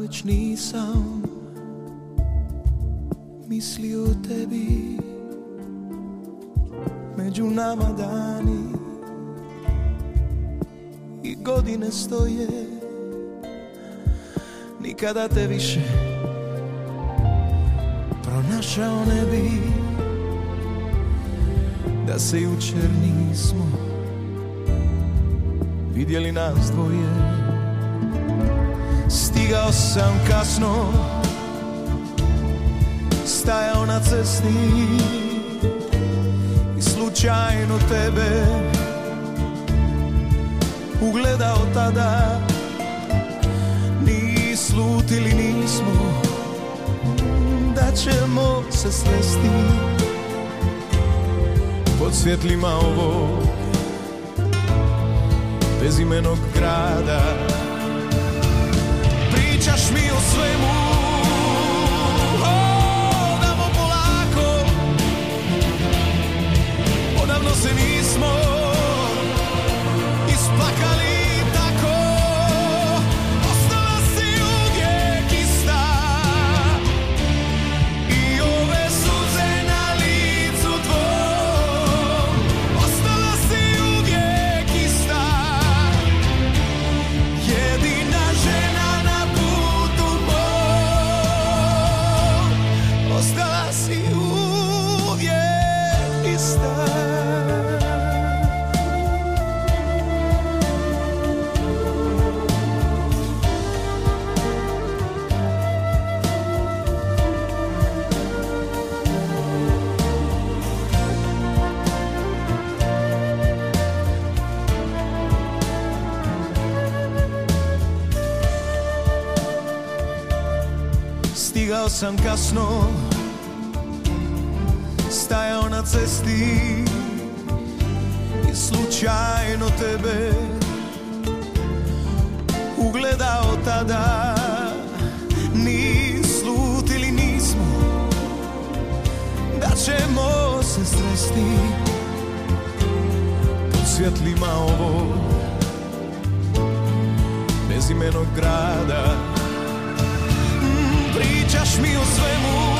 [SPEAKER 1] Već nisam mislio tebi. Među nama dani i godine stoje. Nikada te više pronašao ne bi. Da se jučer nismo vidjeli nas dvoje Stigao sam kasno. Stajao na cesti. I slučajno tebe Ugledao tada. Ni slutili nismo. Da ćemo se sresti Pod svjetlima ovog Bezimenog grada Pričaš mi o svemu. Odamo polako. Odavno se nismo sam kasno. Stajao na cesti? I slučajno tebe Ugledao tada? Ni slutili nismo Da ćemo se sresti. Pod svjetlima ovog Bezimenog grada Pričaš mi o svemu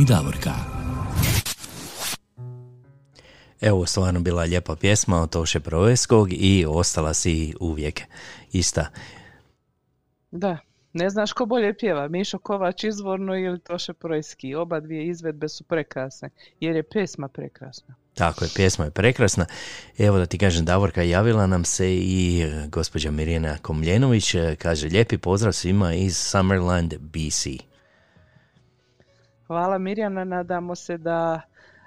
[SPEAKER 1] i
[SPEAKER 25] Davorka.
[SPEAKER 5] Evo, stvarno bila lijepa pjesma od Toše Proveskog i ostala si uvijek ista.
[SPEAKER 4] Da, ne znaš ko bolje pjeva, Mišo Kovač izvorno ili Toše Projski. Oba dvije izvedbe su prekrasne, jer je pjesma prekrasna.
[SPEAKER 5] Tako je, pjesma je prekrasna. Evo da ti kažem, Davorka, javila nam se i e, gospođa Mirjana Komljenović, e, kaže lijepi pozdrav svima iz Summerland, BC.
[SPEAKER 4] Hvala Mirjana, nadamo se da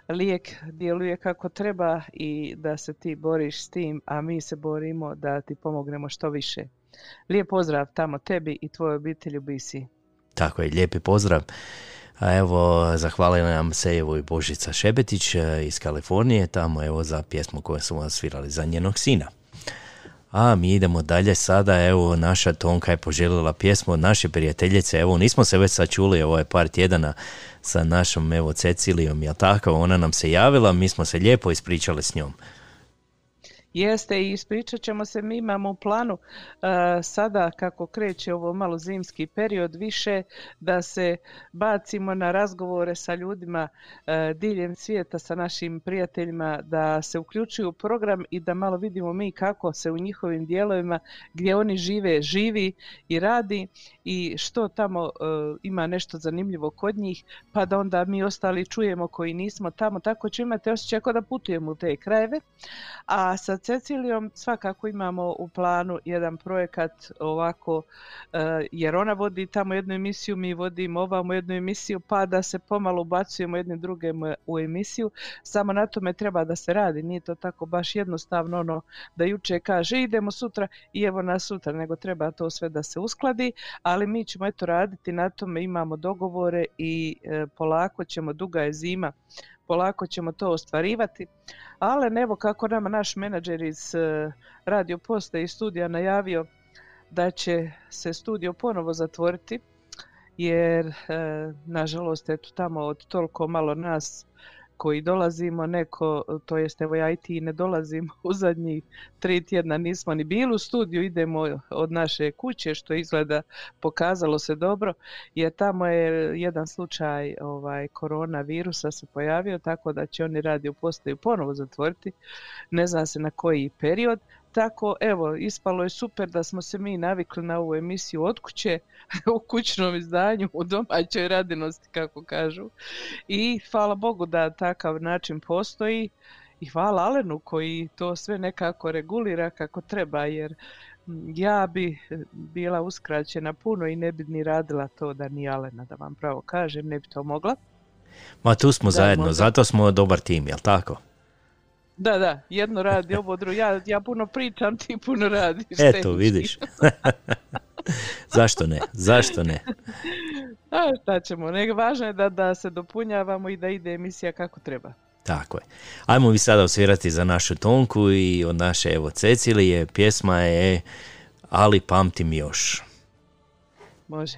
[SPEAKER 4] lijek djeluje kako treba i da se ti boriš s tim, a mi se borimo da ti pomognemo što više. Lijep pozdrav tamo tebi i tvojoj obitelji u BC.
[SPEAKER 5] Tako je, lijepi pozdrav. A evo, zahvalila nam se evo i Božica Šebetić e, iz Kalifornije, tamo evo za pjesmu koju smo svirali za njenog sina. A mi idemo dalje sada, evo naša Tonka je poželjela pjesmu od naše prijateljice, evo nismo se već sad čuli ovo je par tjedana sa našom evo Cecilijom, jel tako, ona nam se javila, mi smo se lijepo ispričali s njom.
[SPEAKER 4] Jeste i ispričat ćemo se, mi imamo u planu e, sada kako kreće ovo malo zimski period više da se bacimo na razgovore sa ljudima e, diljem svijeta, sa našim prijateljima, da se uključuju u program i da malo vidimo mi kako se u njihovim dijelovima gdje oni žive, živi i radi i što tamo e, ima nešto zanimljivo kod njih, pa da onda mi ostali čujemo koji nismo tamo, tako će imati osjećaj da putujemo u te krajeve. A sa Cecilijom svakako imamo u planu jedan projekat ovako, e, jer ona vodi tamo jednu emisiju, mi vodimo ovamo jednu emisiju, pa da se pomalo ubacujemo jednim drugim u emisiju. Samo na tome treba da se radi, nije to tako baš jednostavno ono da juče kaže idemo sutra i evo nas sutra, nego treba to sve da se uskladi, ali mi ćemo eto raditi na tome, imamo dogovore i e, polako ćemo, duga je zima, polako ćemo to ostvarivati. Ali evo kako nama naš menadžer iz e, radio postaje i studija najavio da će se studio ponovo zatvoriti jer e, nažalost eto tamo od toliko malo nas koji dolazimo, neko, to jest evo ja i ti ne dolazim u zadnjih tri tjedna nismo ni bili u studiju, idemo od naše kuće što izgleda pokazalo se dobro, jer tamo je jedan slučaj ovaj, koronavirusa se pojavio, tako da će oni radio postaju ponovo zatvoriti, ne zna se na koji period, tako evo ispalo je super da smo se mi navikli na ovu emisiju od kuće u kućnom izdanju u domaćoj radinosti kako kažu. I hvala Bogu da takav način postoji i hvala Alenu koji to sve nekako regulira kako treba jer ja bi bila uskraćena puno i ne bi ni radila to da ni Alena da vam pravo kažem ne bi to mogla.
[SPEAKER 5] Ma tu smo zajedno, zato smo dobar tim, jel tako?
[SPEAKER 4] Da, da, jedno radi, ovo drugo. Ja, ja puno pričam, ti puno radiš.
[SPEAKER 5] Eto, vidiš. Zašto ne? Zašto ne?
[SPEAKER 4] A šta ćemo, nego važno je da, da se dopunjavamo i da ide emisija kako treba.
[SPEAKER 5] Tako je. Ajmo vi sada osvirati za našu Tonku i od naše evo Cecilije. Pjesma je Ali pamtim još.
[SPEAKER 4] Može.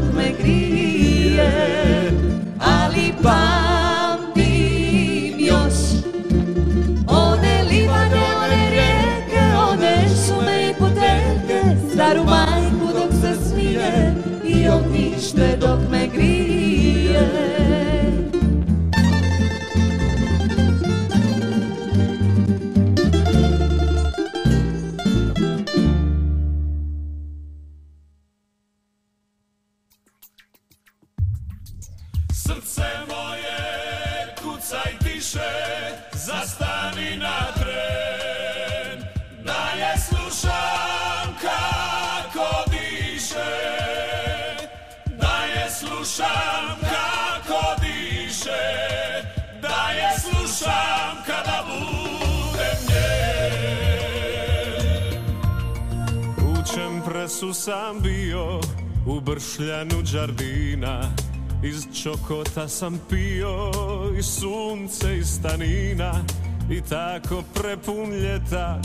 [SPEAKER 27] Me grije.
[SPEAKER 28] Čokota sam pio i sunce iz stanina I tako prepun ljeta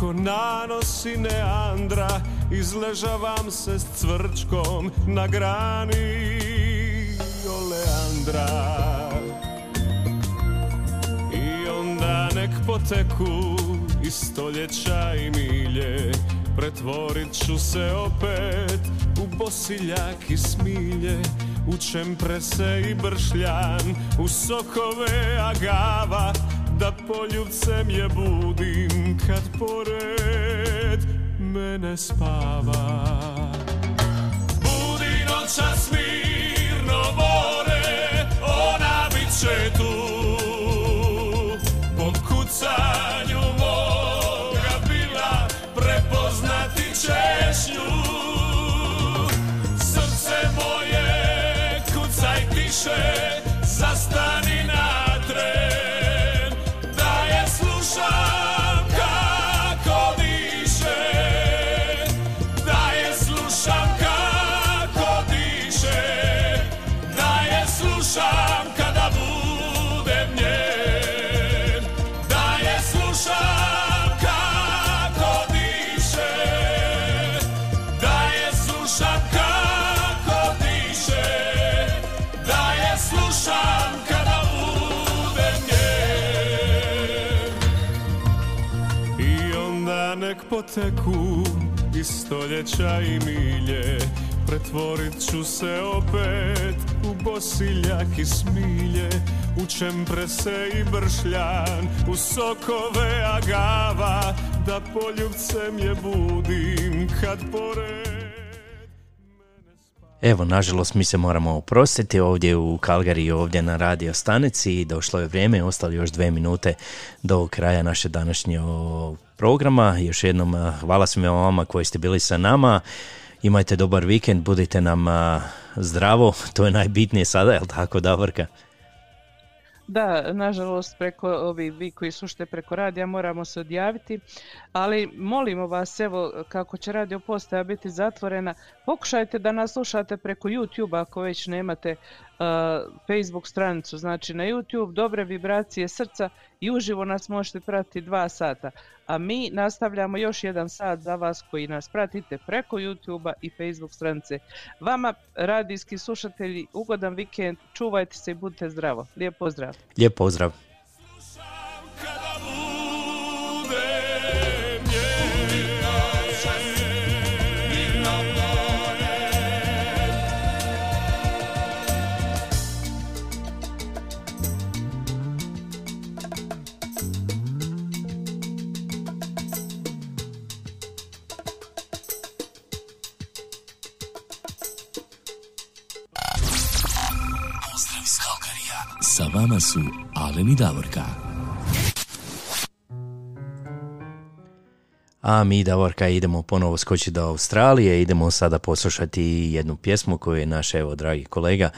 [SPEAKER 28] ko nanosi neandra Izležavam se s cvrčkom na grani oleandra I onda nek poteku i stoljeća i milje Pretvorit ću se opet u bosiljak i smilje U čemprese i bršljan, u sokove agava Da poljubcem je budim kad pored mene spava. Budi noćas mirno more, ona bit će tu say. Poteku i stoljeća i milje Pretvorit ću se opet u bosiljak i smilje U čemprese i bršljan, u sokove agava Da poljubcem je budim kad pored
[SPEAKER 5] Evo, nažalost, mi se moramo oprostiti ovdje u Kalgari, ovdje na radio stanici. Došlo je vrijeme, ostali još dve minute do kraja naše današnje programa. Još jednom a, hvala svima vama koji ste bili sa nama. Imajte dobar vikend, budite nam a, zdravo, to je najbitnije sada, jel tako, Davorka?
[SPEAKER 4] Da, nažalost, preko ovi vi koji slušate preko radija moramo se odjaviti, ali molimo vas, evo, kako će radio postaja biti zatvorena, pokušajte da nas slušate preko YouTube ako već nemate Facebook stranicu, znači na YouTube dobre vibracije srca i uživo nas možete pratiti dva sata, a mi nastavljamo još jedan sat za vas koji nas pratite preko YouTube i Facebook stranice. Vama, radijski slušatelji, ugodan vikend, čuvajte se i budite zdravo. Lijep pozdrav.
[SPEAKER 5] Lijep. Pozdrav
[SPEAKER 29] vama su Alen i Davorka.
[SPEAKER 5] A mi, Davorka, idemo ponovo skočiti do Australije, idemo sada poslušati jednu pjesmu koju je naš, evo, dragi kolega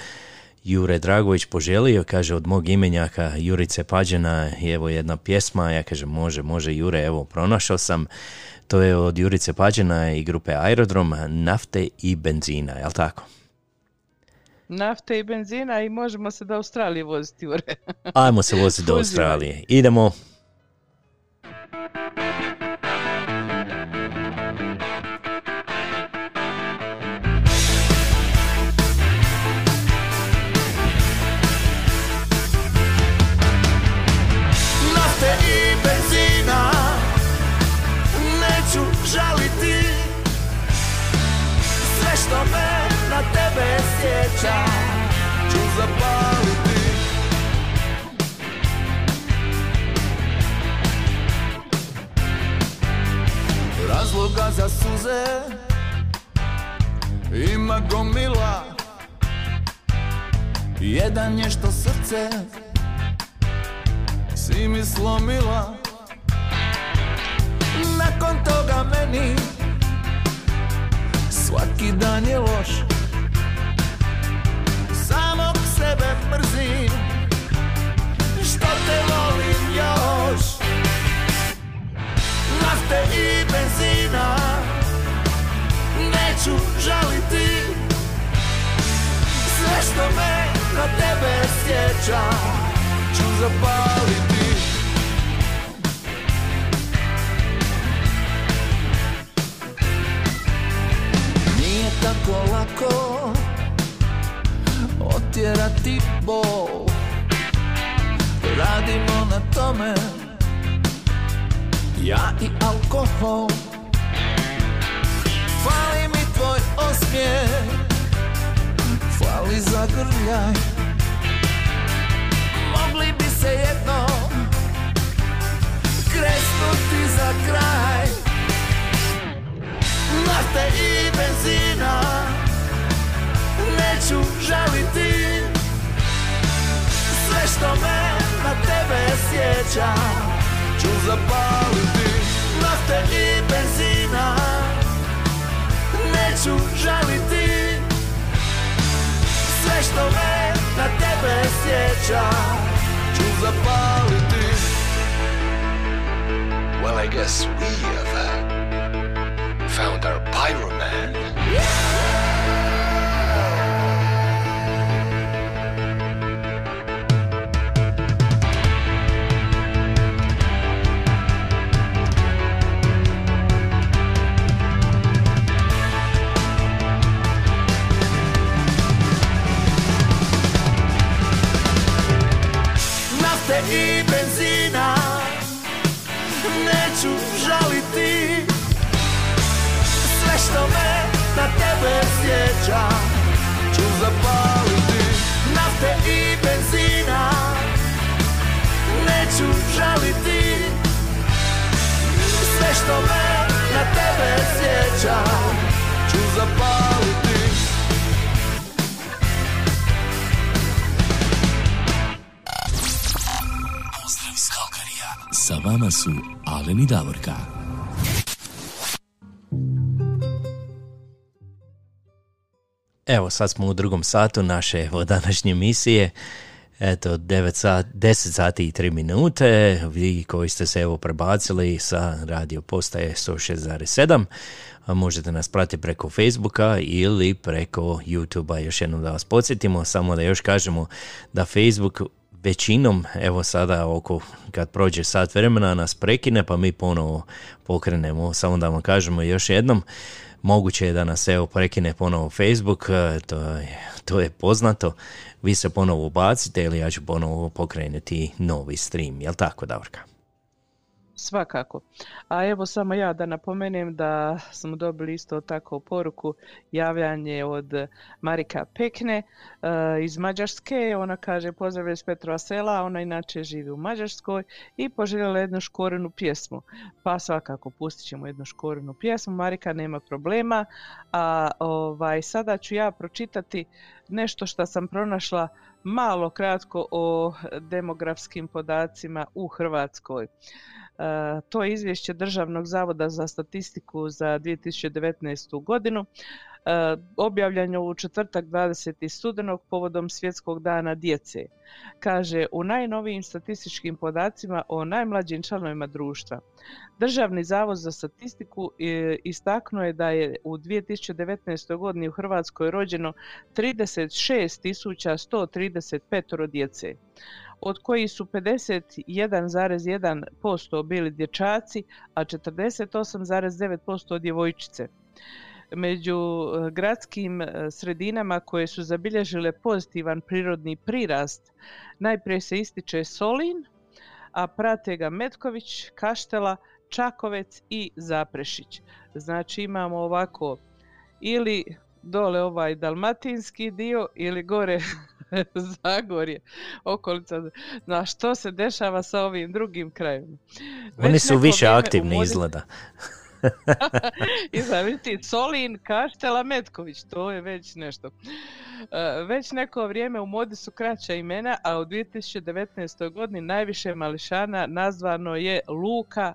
[SPEAKER 5] Jure Dragović poželio, kaže od mog imenjaka Jurice Pađena, evo jedna pjesma, ja kažem može, može Jure, evo pronašao sam, to je od Jurice Pađena i grupe Aerodrom, nafte i benzina, jel tako?
[SPEAKER 4] Nafte i benzina i možemo se do Australije voziti.
[SPEAKER 5] Ajmo se voziti do. Australije. Idemo.
[SPEAKER 30] Tebe sjeća Ću zapaliti. Razloga za suze Ima gomila. Jedan je što srce si mi slomila. Nakon toga meni Svaki dan je loš sebe mrzim. Što te volim još? Nafte i benzina Neću žaliti. Sve što me na tebe sjeća ću zapaliti. Nije tako lako otjerati bol. Radimo na tome ja i alkohol. Fali mi tvoj osmijeh Fali zagrljaj. Mogli bi se jednom kresnuti za kraj. Nafte i benzina Neću žaliti. Sve što me na tebe sjeća Ću zapaliti Nafte i benzina. Neću žaliti. Sve što me na tebe sjeća ću zapaliti.
[SPEAKER 31] Well, I guess we have uh, found our pyroman.
[SPEAKER 30] Nafte i benzina. Neću žaliti. Sve što me na tebe sjeća Ću zapaliti. Nafte i benzina. Neću žaliti. Sve što me na tebe sjeća Ću zapaliti
[SPEAKER 25] Sa vama su Alen i Davorka.
[SPEAKER 5] Evo, sad smo u drugom satu naše evo, današnje misije. Eto, 9 sat, 10 sati i 3 minute. Vi koji ste se evo prebacili sa radio postaje 106.7 a možete nas pratiti preko Facebooka ili preko YouTubea. Još jednom da vas podsjetimo, samo da još kažemo da Facebook većinom, evo sada oko kad prođe sat vremena nas prekine pa mi ponovo pokrenemo, samo da vam kažemo još jednom, moguće je da nas evo prekine ponovo Facebook, e, to je, to je poznato, vi se ponovo ubacite ili ja ću ponovo pokrenuti novi stream, jel tako Davorka?
[SPEAKER 4] Svakako. A evo samo ja da napomenem da smo dobili isto tako poruku javljanje od Marika Pekne eh, iz Mađarske. Ona kaže pozdrav iz Petrova sela, ona inače živi u Mađarskoj i poželjela jednu škorenu pjesmu. Pa svakako pustit ćemo jednu škorenu pjesmu. Marika nema problema. A ovaj, sada ću ja pročitati nešto što sam pronašla malo kratko o demografskim podacima u Hrvatskoj. E, to je izvješće Državnog zavoda za statistiku za 2019. godinu e, objavljeno u četvrtak 20. studenog povodom svjetskog dana djece. Kaže, u najnovijim statističkim podacima o najmlađim članovima društva. Državni zavod za statistiku e, istaknuo je da je u 2019. godini u Hrvatskoj rođeno 36.135 djece od kojih su 51,1% bili dječaci, a 48,9% djevojčice. Među eh, gradskim eh, sredinama koje su zabilježile pozitivan prirodni prirast, najprije se ističe Solin, a prate ga Metković, Kaštela, Čakovec i Zaprešić. Znači imamo ovako ili dole ovaj dalmatinski dio ili gore Zagorje, okolica. Na što se dešava sa ovim drugim krajevima?
[SPEAKER 5] Oni su više aktivni izgleda.
[SPEAKER 4] I zaviti Solin, Kaštela, Metković, to je već nešto. E, već neko vrijeme u modi su kraća imena, a u 2019. godini najviše mališana nazvano je Luka,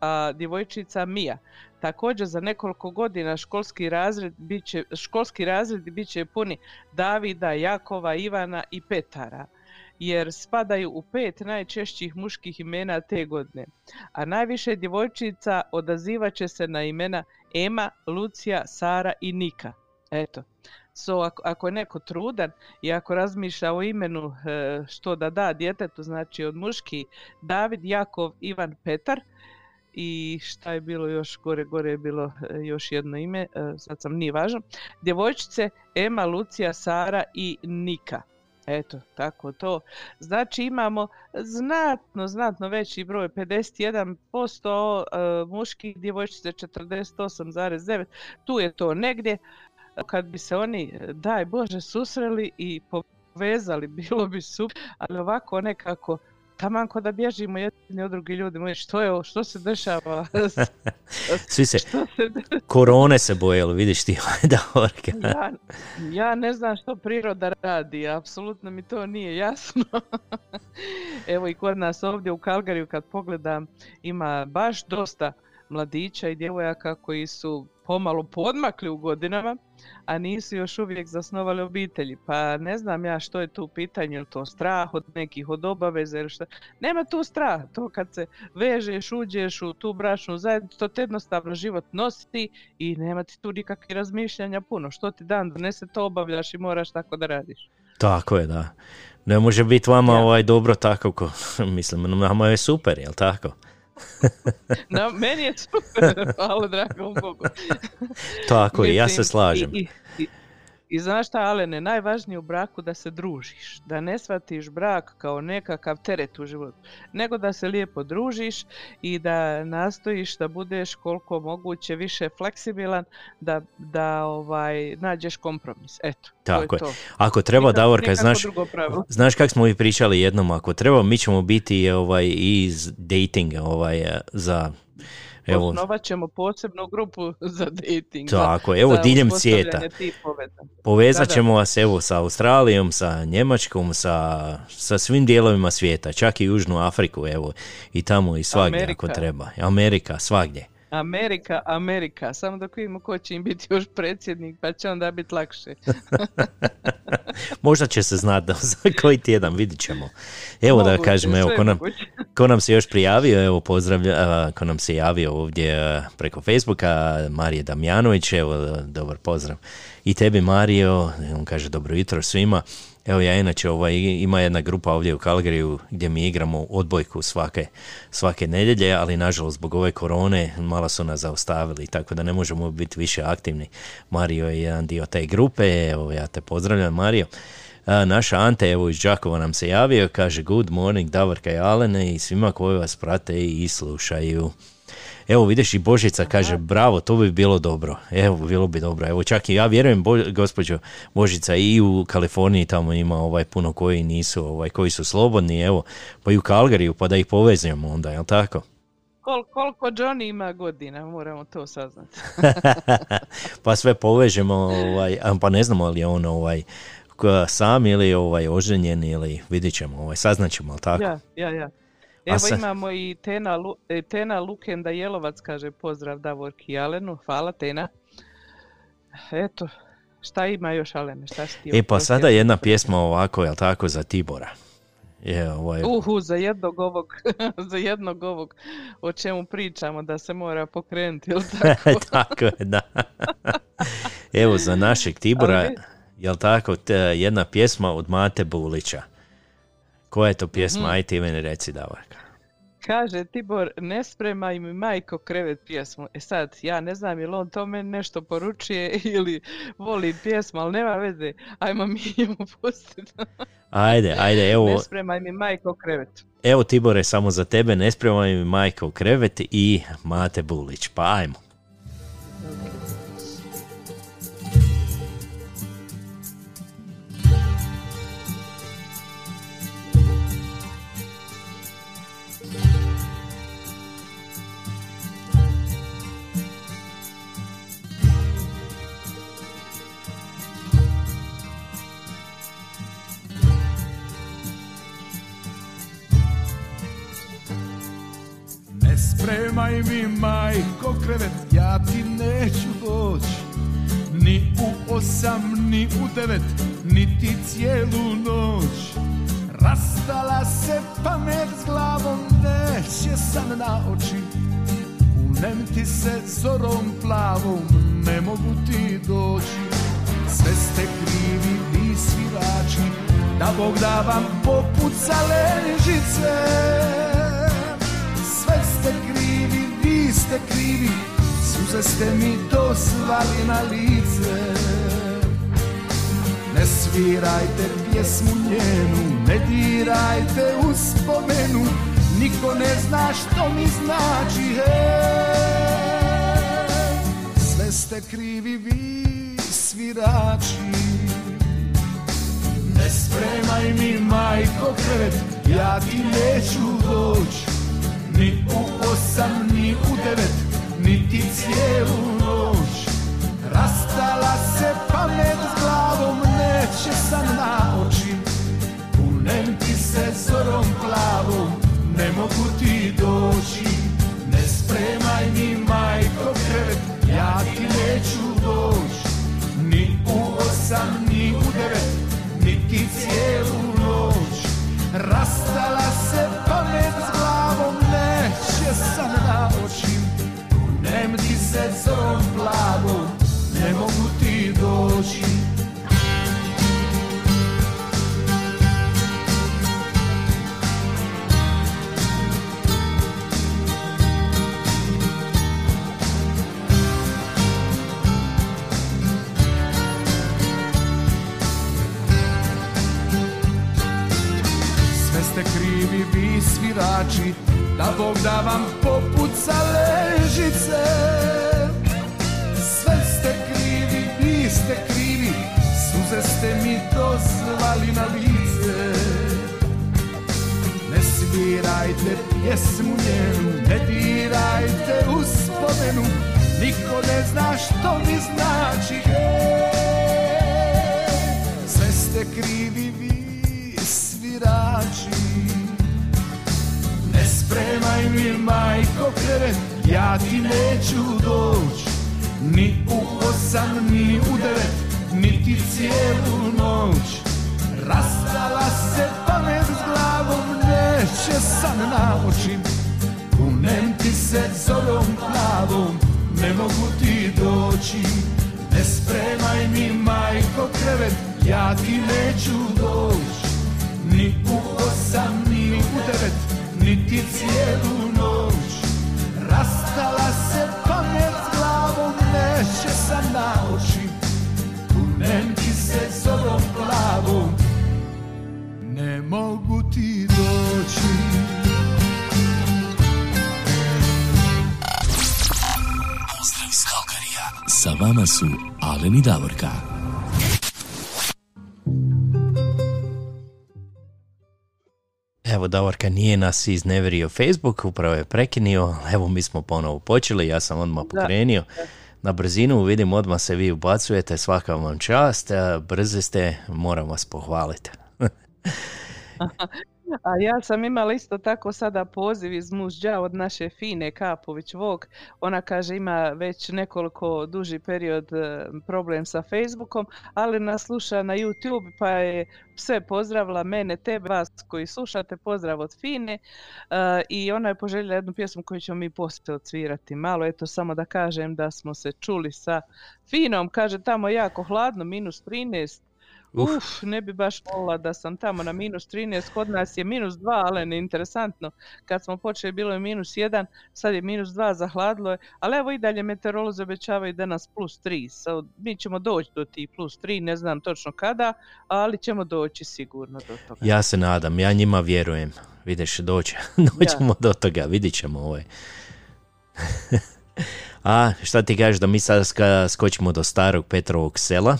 [SPEAKER 4] a djevojčica Mija. Također za nekoliko godina školski razred biće, školski razredi bit će puni Davida, Jakova, Ivana i Petara jer spadaju u pet najčešćih muških imena te godine. A najviše djevojčica odazivat će se na imena Ema, Lucija, Sara i Nika. Eto. So, ako, ako je neko trudan i ako razmišlja o imenu e, što da da djetetu, znači od muški David, Jakov, Ivan, Petar, i šta je bilo još gore, gore je bilo e, još jedno ime, e, sad sam nije važno. Djevojčice Ema, Lucija, Sara i Nika. Eto, tako to. Znači imamo znatno, znatno veći broj, 51% e, muških djevojčice 48,9. Tu je to negdje. Kad bi se oni, daj Bože, susreli i povezali, bilo bi super, ali ovako nekako taman ko da bježimo jedni od drugih ljudi moji, što je ovo, što se dešava?
[SPEAKER 5] Svi se, korone se bojeli, vidiš ti da
[SPEAKER 4] ja, ja ne znam što priroda radi, apsolutno mi to nije jasno. Evo i kod nas ovdje u Kalgariju kad pogledam ima baš dosta mladića i djevojaka koji su pomalo podmakli u godinama, a nisu još uvijek zasnovali obitelji. Pa ne znam ja što je tu pitanje, ili to strah od nekih, od obaveze ili što. Nema tu strah, to kad se vežeš, uđeš u tu bračnu zajednicu, to te jednostavno život nosi i nema ti tu nikakvih razmišljanja puno. Što ti dan donese, to obavljaš i moraš tako da radiš.
[SPEAKER 5] Tako je, da. Ne može biti vama ovaj dobro tako, ko, mislim, nama je super, jel tako?
[SPEAKER 4] No, meni je super, hvala dragom Bogu.
[SPEAKER 5] Tako je, ja se slažem.
[SPEAKER 4] I, i, i znaš šta, Alene, najvažnije u braku da se družiš, da ne shvatiš brak kao nekakav teret u životu, nego da se lijepo družiš i da nastojiš da budeš koliko moguće više fleksibilan, da, da ovaj, nađeš kompromis. Eto,
[SPEAKER 5] Tako
[SPEAKER 4] to je,
[SPEAKER 5] je.
[SPEAKER 4] to.
[SPEAKER 5] Ako treba,
[SPEAKER 4] Nikak,
[SPEAKER 5] Davorka, znaš,
[SPEAKER 4] drugo pravilo.
[SPEAKER 5] znaš kako smo i pričali jednom, ako treba, mi ćemo biti ovaj, iz dating ovaj, za Evo,
[SPEAKER 4] Osnovat ćemo posebnu grupu za dating.
[SPEAKER 5] Tako,
[SPEAKER 4] za-
[SPEAKER 5] evo,
[SPEAKER 4] za
[SPEAKER 5] diljem svijeta. Povezat
[SPEAKER 4] Da, da.
[SPEAKER 5] ćemo vas evo sa Australijom, sa Njemačkom, sa, sa svim dijelovima svijeta, čak i Južnu Afriku, evo, i tamo i svagdje ako
[SPEAKER 4] Amerika.
[SPEAKER 5] treba. Amerika, svagdje.
[SPEAKER 4] Amerika, Amerika. Samo dok vidimo ko će im biti još predsjednik, pa će onda biti lakše.
[SPEAKER 5] Možda će se znati da za koji tjedan, vidit ćemo. Evo da
[SPEAKER 4] Moguće,
[SPEAKER 5] kažem, evo, ko nam, ko nam se još prijavio, evo pozdravlja, ko nam se javio ovdje preko Facebooka, Marije Damjanović, evo, dobar pozdrav. I tebi Mario, on kaže dobro jutro svima. Evo ja inače, ovaj, ima jedna grupa ovdje u Kalgariju gdje mi igramo odbojku svake, svake nedjelje, ali nažalost zbog ove korone malo su nas zaustavili, tako da ne možemo biti više aktivni. Mario je jedan dio te grupe, evo ja te pozdravljam Mario. A, naša Ante, evo iz Đakova nam se javio, kaže good morning Davorka i Alene i svima koji vas prate i slušaju. Evo vidiš i Božica kaže bravo, to bi bilo dobro. Evo bilo bi dobro. Evo čak i ja vjerujem Bo- gospođo Božica i u Kaliforniji tamo ima ovaj puno koji nisu, ovaj koji su slobodni, evo pa i u Kalgariju pa da ih povežemo onda, jel tako?
[SPEAKER 4] Kol, koliko Johnny ima godina, moramo to saznati.
[SPEAKER 5] pa sve povežemo, ovaj, pa ne znamo li je on ovaj sam ili ovaj oženjen ili vidit ćemo, ovaj, saznaćemo, jel tako?
[SPEAKER 4] Ja, ja, ja. Evo
[SPEAKER 5] sad-
[SPEAKER 4] imamo i Tena, Lu, e, Tena Lukenda Jelovac, kaže pozdrav Davorki i Alenu. Hvala Tena. Eto, šta ima još Alene? Šta si ti
[SPEAKER 5] E pa sada
[SPEAKER 4] jedno
[SPEAKER 5] jedna pjesma ovako, jel tako, za Tibora. Je, ovaj,
[SPEAKER 4] Uhu, za jednog ovog, za jednog ovog o čemu pričamo da se mora pokrenuti, jel tako?
[SPEAKER 5] tako je, da. Evo, za našeg Tibora,
[SPEAKER 4] Ali-
[SPEAKER 5] jel tako, jedna pjesma od Mate Bulića. Koja je to pjesma?
[SPEAKER 4] Mhm.
[SPEAKER 5] Aj ti meni reci, Davorka.
[SPEAKER 4] Kaže Tibor, ne spremaj mi majko krevet pjesmu. E sad, ja ne znam je li on to meni nešto poručuje ili voli pjesmu, ali nema veze. Ajmo mi mu pustiti.
[SPEAKER 5] Ajde, ajde, evo,
[SPEAKER 4] Ne spremaj mi majko krevet.
[SPEAKER 5] evo Tibore, samo za tebe, ne spremaj mi majka u krevet i Mate Bulić, pa ajmo.
[SPEAKER 26] Ne mi majko krevet, ja ti neću doći Ni u osam, ni u devet, niti cijelu noć. Rastala se pamet s glavom, neće san na oči. Kunem ti se zorom plavom, ne mogu ti doći. Sve ste krivi, vi svirači, da Bog da vam popucale žice ste krivi, suze ste mi dosvali na lice. Ne svirajte pjesmu njenu, ne dirajte u spomenu, niko ne zna što mi znači, hej. Sve ste krivi, vi svirači. Ne spremaj mi majko krevet, ja ti neću doći Ni u osam, ni u devet, niti cijelu noć. Rastala se pamet s glavom, neće san na oči. Kunem ti se zorom plavom, ne mogu ti doći. Ne spremaj mi majko krevet, ja ti neću doći Ni u osam, ni u devet, niti cijelu noć. Rastala se svirači Da Bog da vam popucale žice Sve ste krivi, vi ste krivi Suze ste mi dozvali na lice. Ne svirajte pjesmu njenu Ne dirajte u Niko ne zna što mi znači hej Sve ste krivi vi svirači spremaj mi majko krevet Ja ti neću doć Ni u osam ni u devet Niti cijelu noć. Rastala se pamet s glavom Neće san naučim Kunem ti se zorom plavom Ne mogu ti doći. Ne spremaj mi majko krevet Ja ti neću doć Ni u osam ni u devet Niti cijelu noć Rastala se pamet glavom Neće san naučim Kunem ti se zorom plavom Ne mogu ti doći
[SPEAKER 25] Pozdrav iz Kalkarija. Sa vama su Alen i Davorka.
[SPEAKER 5] Evo Davorka nije nas izneverio Facebook, upravo je prekinio, evo mi smo ponovo počeli, ja sam odmah pokrenio. Na brzinu vidim odmah se vi ubacujete, svaka vam čast, brzi ste, moram vas pohvaliti.
[SPEAKER 4] A ja sam imala isto tako sada poziv iz Mužđa od naše Fine Kapović Vog. Ona kaže ima već nekoliko duži period e, problem sa Facebookom, ali nas sluša na YouTube pa je sve pozdravila mene, tebe, vas koji slušate, pozdrav od Fine e, i ona je poželjela jednu pjesmu koju ćemo mi poslije odsvirati. Malo eto samo da kažem da smo se čuli sa Finom, kaže tamo jako hladno, minus 13,
[SPEAKER 5] Uf.
[SPEAKER 4] Uf, ne bi baš volila da sam tamo na minus 13, kod nas je minus 2, ali ne interesantno. Kad smo počeli bilo je minus 1, sad je minus 2, zahladilo je, ali evo i dalje meteorolozi obećavaju da nas plus 3. So, mi ćemo doći do tih plus 3, ne znam točno kada, ali ćemo doći sigurno do toga.
[SPEAKER 5] Ja se nadam, ja njima vjerujem. Vidiš, doće, doćemo do toga, vidit ćemo ovaj. A šta ti kažeš da mi sad skočimo do starog Petrovog sela?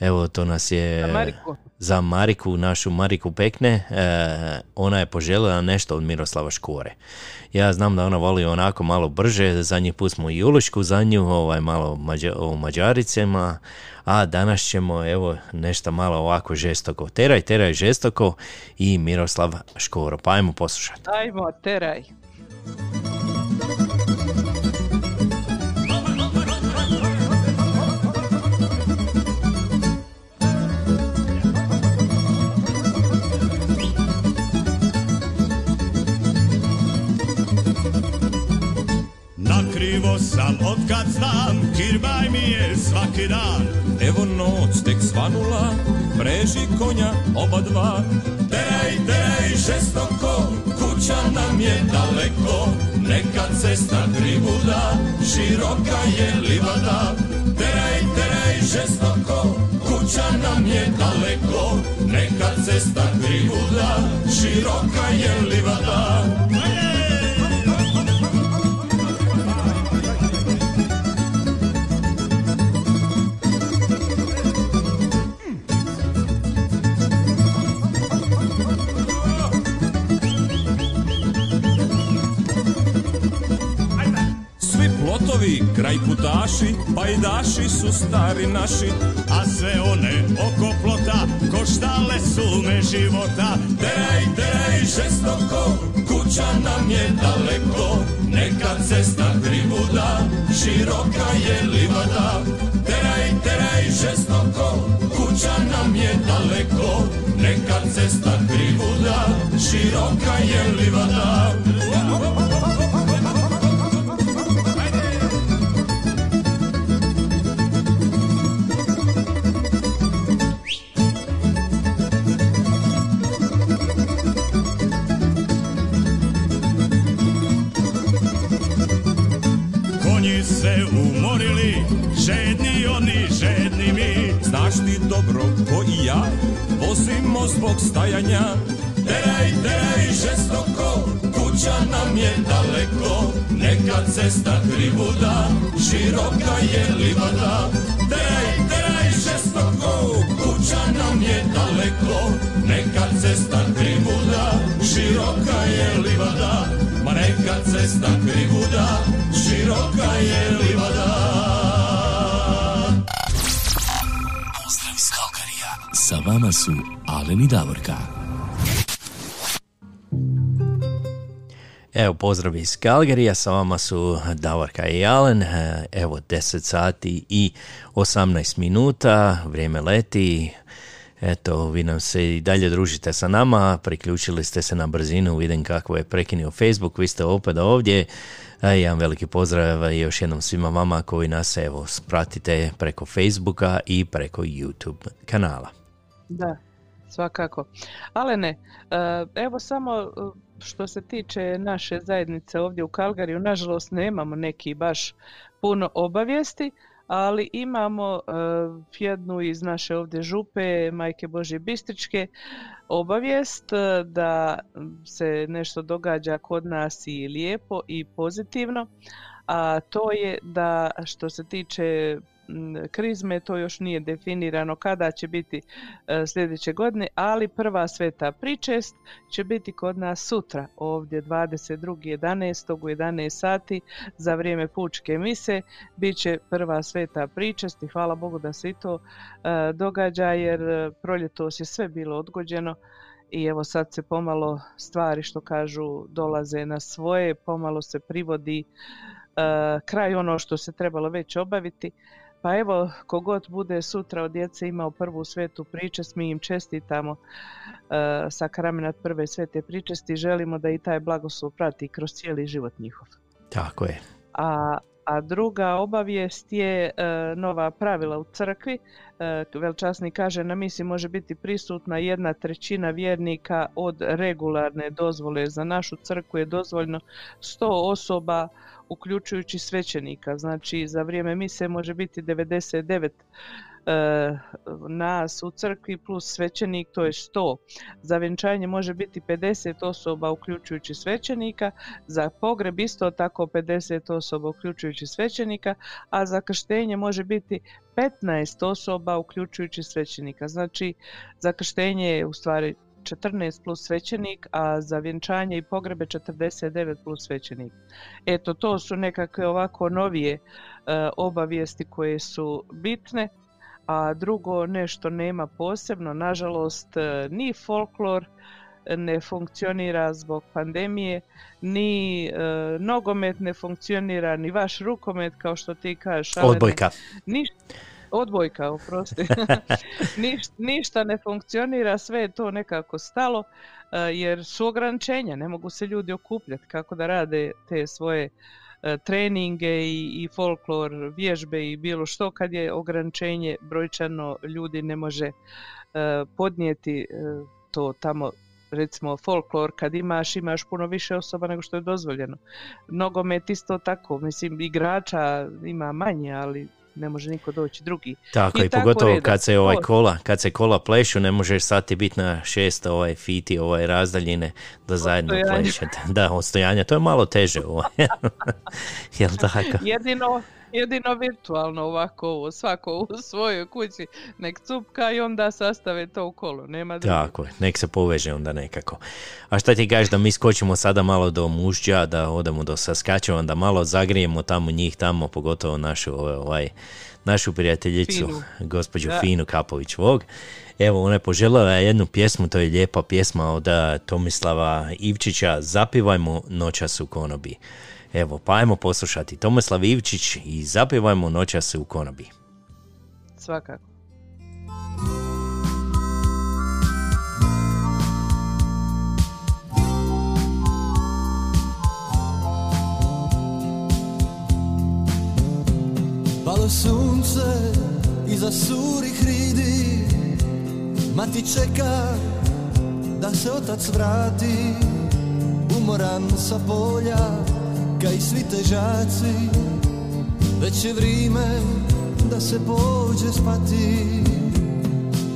[SPEAKER 5] Evo, to nas je
[SPEAKER 4] Za Mariku.
[SPEAKER 5] za Mariku, našu Mariku Pekne. E, ona je poželjela nešto od Miroslava Škore. Ja znam da ona voli onako malo brže, zadnji put smo i Ulušku za nju, ovaj, malo mađa, o Mađaricama, a danas ćemo evo nešto malo ovako žestoko. Teraj, teraj žestoko i Miroslav Škoro. Pa ajmo poslušati.
[SPEAKER 4] Ajmo, teraj.
[SPEAKER 24] Nakrivo sam od kad znam, kirbaj mi je svaki dan. Evo noć tek svanula, preži konja oba dva. Teraj, teraj, žestoko, kuća nam je daleko. Neka cesta krivuda, široka je livada. Teraj, teraj, žestoko, kuća nam je daleko. Neka cesta krivuda, široka je livada. Svi plotovi, kraj putaši, pajdaši su stari naši, a sve one oko plota koštale su me života. Teraj, teraj, žestoko, kuća nam je daleko, neka cesta krivuda, široka je livada. Teraj, teraj, žestoko, kuća nam je daleko, neka cesta krivuda, široka je livada. Se umorili, žedni oni, žedni mi. Znaš ti dobro ko i ja, vozimo zbog stajanja. Teraj, teraj, žestoko, kuća nam je daleko. Neka cesta krivuda, široka je livada. Teraj, teraj, žestoko, kuća nam je daleko. Neka cesta krivuda, široka je livada. Neka cesta krivuda, široka je livada.
[SPEAKER 25] Pozdrav iz Kalkarija. Sa vama su Alen i Davorka.
[SPEAKER 5] Evo, pozdrav iz Kalgarija, sa vama su Davorka i Alen, evo 10 sati i 18 minuta, vrijeme leti, eto, vi nam se i dalje družite sa nama, priključili ste se na brzinu, vidim kako je prekinio Facebook, vi ste opet ovdje, E, jedan veliki pozdrav i još jednom svima vama koji nas evo pratite preko Facebooka i preko YouTube kanala.
[SPEAKER 4] Da, svakako. Alene, e, evo samo e, što se tiče naše zajednice ovdje u Kalgariju, nažalost nemamo neki baš puno obavijesti, ali imamo e, jednu iz naše ovdje župe, Majke Božje Bistričke, obavijest e, da se nešto događa kod nas i lijepo i pozitivno, a to je da što se tiče krizme, to još nije definirano kada će biti e, sljedeće godine, ali prva sveta pričest će biti kod nas sutra, ovdje 22.11. u 11 sati za vrijeme pučke mise, bit će prva sveta pričest i hvala Bogu da se i to e, događa jer e, proljetos je sve bilo odgođeno i evo sad se pomalo stvari što kažu dolaze na svoje, pomalo se privodi kraj ono što se trebalo već obaviti. Pa evo, kogod bude sutra od djece imao prvu svetu pričest, mi im čestitamo e, sa kramenat prve svete pričesti želimo da i taj blagoslov prati kroz cijeli život njihov.
[SPEAKER 5] Tako je.
[SPEAKER 4] A, a druga obavijest je e, nova pravila u crkvi. E, Velčasni kaže na misi može biti prisutna jedna trećina vjernika od regularne dozvole. Za našu crkvu je dozvoljno 100 osoba uključujući svećenika. Znači za vrijeme mise može biti 99 e, nas u crkvi plus svećenik, to je 100. Za vjenčanje može biti 50 osoba uključujući svećenika, za pogreb isto tako 50 osoba uključujući svećenika, a za krštenje može biti 15 osoba uključujući svećenika. Znači za krštenje je u stvari 14 plus svećenik, a za vjenčanje i pogrebe 49 plus svećenik. Eto, to su nekakve ovako novije e, obavijesti koje su bitne a drugo nešto nema posebno, nažalost e, ni folklor ne funkcionira zbog pandemije, ni e, nogomet ne funkcionira, ni vaš rukomet kao što ti kažeš.
[SPEAKER 5] Odbojka.
[SPEAKER 4] Ništa, odbojka, oprosti. Niš, ništa ne funkcionira, sve je to nekako stalo e, jer su ograničenja, ne mogu se ljudi okupljati kako da rade te svoje e, treninge i, i folklor, vježbe i bilo što kad je ograničenje brojčano ljudi ne može e, podnijeti to tamo recimo folklor kad imaš imaš puno više osoba nego što je dozvoljeno. Nogomet isto tako, mislim igrača ima manje, ali ne može niko doći drugi.
[SPEAKER 5] Tako i, pogotovo
[SPEAKER 4] redom.
[SPEAKER 5] kad se ovaj kola, kad se kola plešu, ne možeš sati biti na šest ovaj fiti ovaj razdaljine da zajedno plešete. Da, odstojanja, to je malo teže ovaj. Jel tako?
[SPEAKER 4] Jedino, jedino virtualno ovako ovo, svako u svojoj kući nek cupka i onda sastave to u kolo, nema.
[SPEAKER 5] Tako je, nek se poveže onda nekako. A šta ti kažeš da mi skočimo sada malo do mužđa, da odemo do Saskačeva, da malo zagrijemo tamo njih tamo, pogotovo našu, ovaj, našu prijateljicu,
[SPEAKER 4] Finu.
[SPEAKER 5] gospođu
[SPEAKER 4] Da.
[SPEAKER 5] Finu Kapović Vog. Evo, ona je poželjela jednu pjesmu, to je lijepa pjesma od a, Tomislava Ivčića, Zapivajmo noćas u konobi. Evo, pa ajmo poslušati Tomislav Ivčić i Zapivajmo noćas u konobi.
[SPEAKER 4] Svakako.
[SPEAKER 1] Palo sunce iza surih ridi Mati čeka da se otac vrati Umoran sa polja Ka i svi težaci Već je vrijeme da se pođe spati.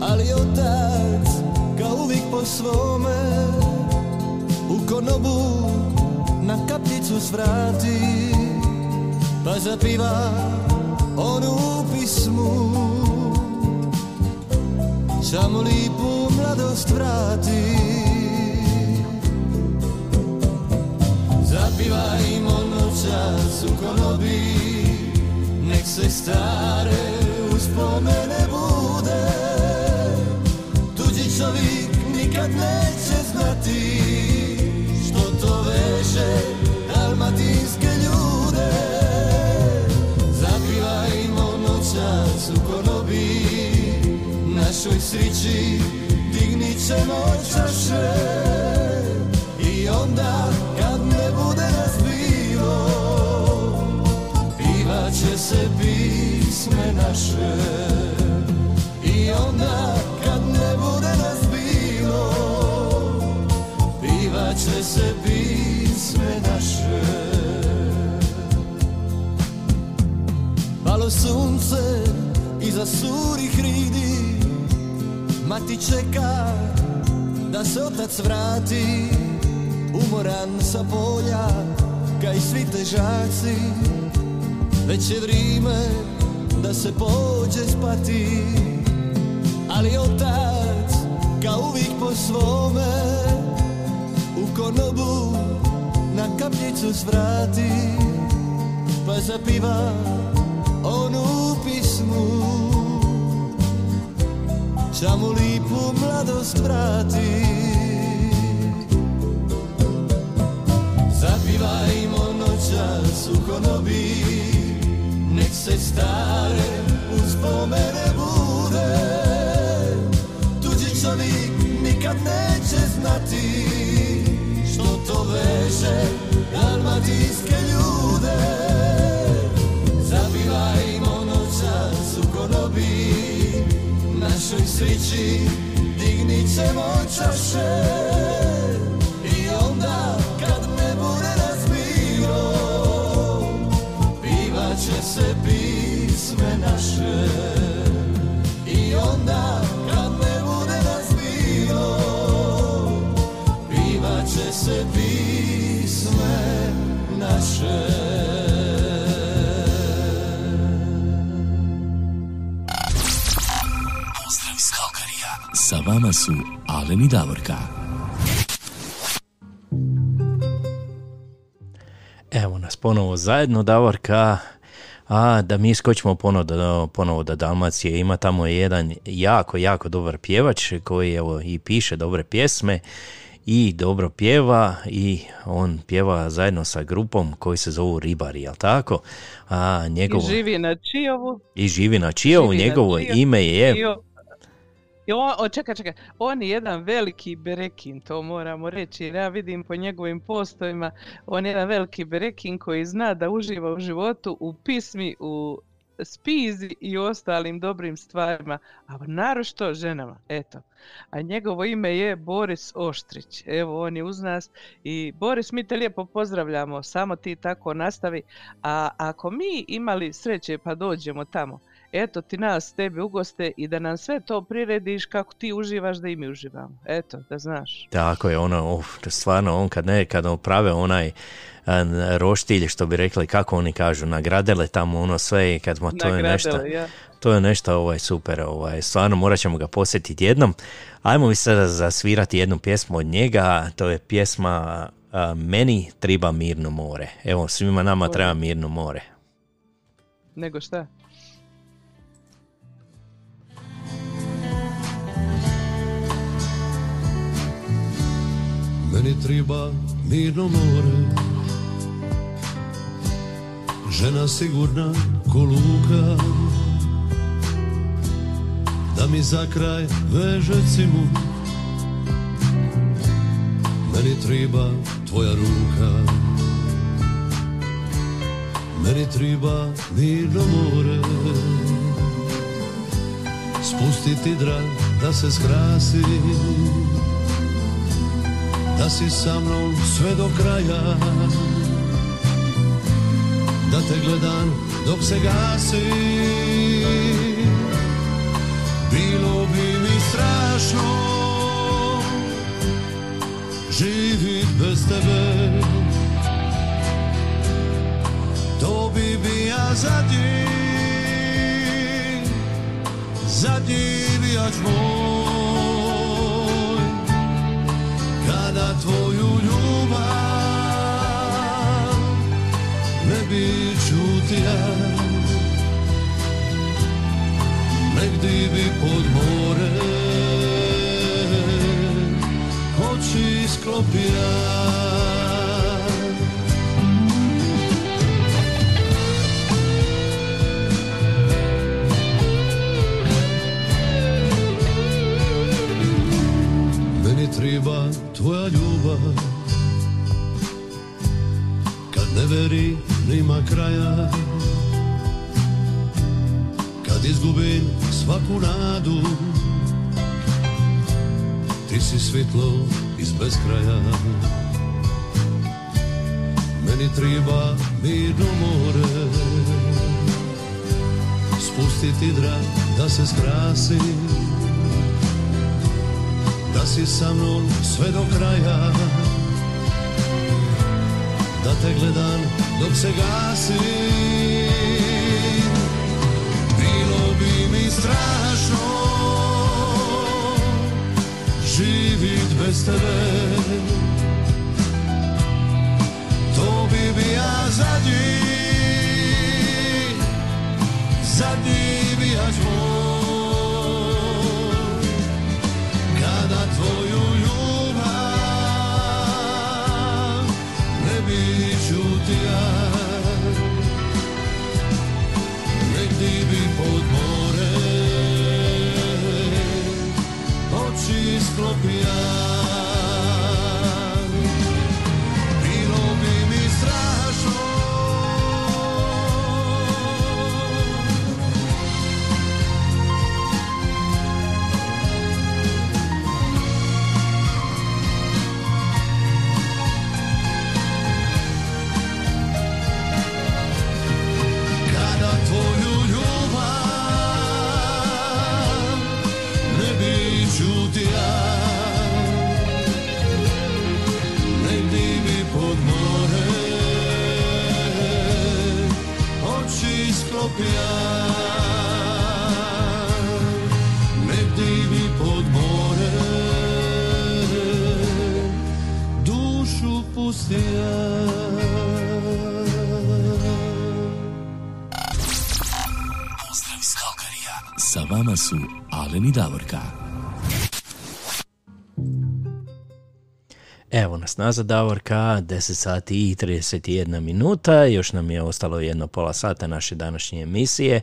[SPEAKER 1] Ali otac kao uvijek po svome U konobu na kapljicu svrati Pa zapiva onu pismu. Samo lipu mladost vrati
[SPEAKER 32] Zapivajmo noćas u konobi. Nek se stare uspomene bude. Tuđi čovjek nikad neće znati Što to veže dalmatinske ljude. Zapivajmo noćas u konobi. Našoj srići dignit ćemo čaše. I onda Će se pisme naše. I onda kad ne bude nas bilo Pivat će se pisme naše. Palo sunce iza surih ridi Mati čeka da se otac vrati. Umoran sa polja kaj svi težaci Već je vrijeme da se pođe spati Ali otac kao uvijek po svome U konobu na kapljicu svrati Pa zapiva onu pismu. Ča mu lipu mladost vrati? Zapivajmo noćas u konobi Nek se stare uspomene bude. Tuđi čovjek nikad neće znati Što to veže dalmatinske ljude. Zapivajmo noćas u konobi Našoj srići dignit ćemo čaše se pisme naše I onda kad ne bude nas bilo Pivat će se pisme naše
[SPEAKER 33] Pozdrav iz Kalkarija. Sa vama su Alen i Davorka.
[SPEAKER 5] Evo nas ponovo zajedno, Davorka. A da mi skočimo ponovo ponovo do Dalmacije. Ima tamo jedan jako, jako dobar pjevač koji evo i piše dobre pjesme i dobro pjeva i on pjeva zajedno sa grupom koji se zovu Ribari, jel tako? A njegovo...
[SPEAKER 4] I živi na Čijovu.
[SPEAKER 5] I živi na Čijovu,
[SPEAKER 4] Živi na
[SPEAKER 5] njegovo
[SPEAKER 4] Čijovu.
[SPEAKER 5] ime je...
[SPEAKER 4] O- i on, o, čekaj, čekaj, on je jedan veliki berekin, to moramo reći, jer ja vidim po njegovim postovima, on je jedan veliki berekin koji zna da uživa u životu, u pismi, u spizi i ostalim dobrim stvarima, a narošto ženama, eto. A njegovo ime je Boris Oštrić, evo on je uz nas i Boris mi te lijepo pozdravljamo, samo ti tako nastavi, a ako mi imali sreće pa dođemo tamo, eto ti nas tebi ugoste i da nam sve to prirediš kako ti uživaš da i mi uživamo. Eto, da znaš.
[SPEAKER 5] Tako je, ono, uf, stvarno, on kad ne, kad on prave onaj roštilj, što bi rekli, kako oni kažu, nagradele tamo ono sve i kad to je nešto,
[SPEAKER 4] ja.
[SPEAKER 5] to je nešto ovaj, super, ovaj, stvarno morat ćemo ga posjetiti jednom. Ajmo mi sada zasvirati jednu pjesmu od njega, to je pjesma a, Meni triba mirno more. Evo, svima nama treba mirno more.
[SPEAKER 4] Nego šta?
[SPEAKER 34] Meni triba mirno more. Žena sigurna ko luka. Da mi za kraj veže cimu. Meni triba tvoja ruka. Meni triba mirno more. Spustiti drak da se skrasi da si sa mnom sve do kraja. Da te gledam dok se gasi. Bilo bi mi strašno živit bez tebe. To bi bi ja zadnji zadnji bijač moj kada tvoju ljubav
[SPEAKER 32] bi čutija Nek divi pod more Oči sklopija treba tvoja ljubav. Kad ne veri nima kraja. Kad izgubim svaku nadu Ti si svjetlo iz beskraja Meni treba mirno more. Spustiti drak da se skrasi Da si sa mnom sve do kraja. Da te gledam dok se gasi Bilo bi mi strašno Živit bez tebe. To bi bi ja zadnji
[SPEAKER 5] nazad Davorka, 10 sati i 31 minuta, još nam je ostalo jedno pola sata naše današnje emisije.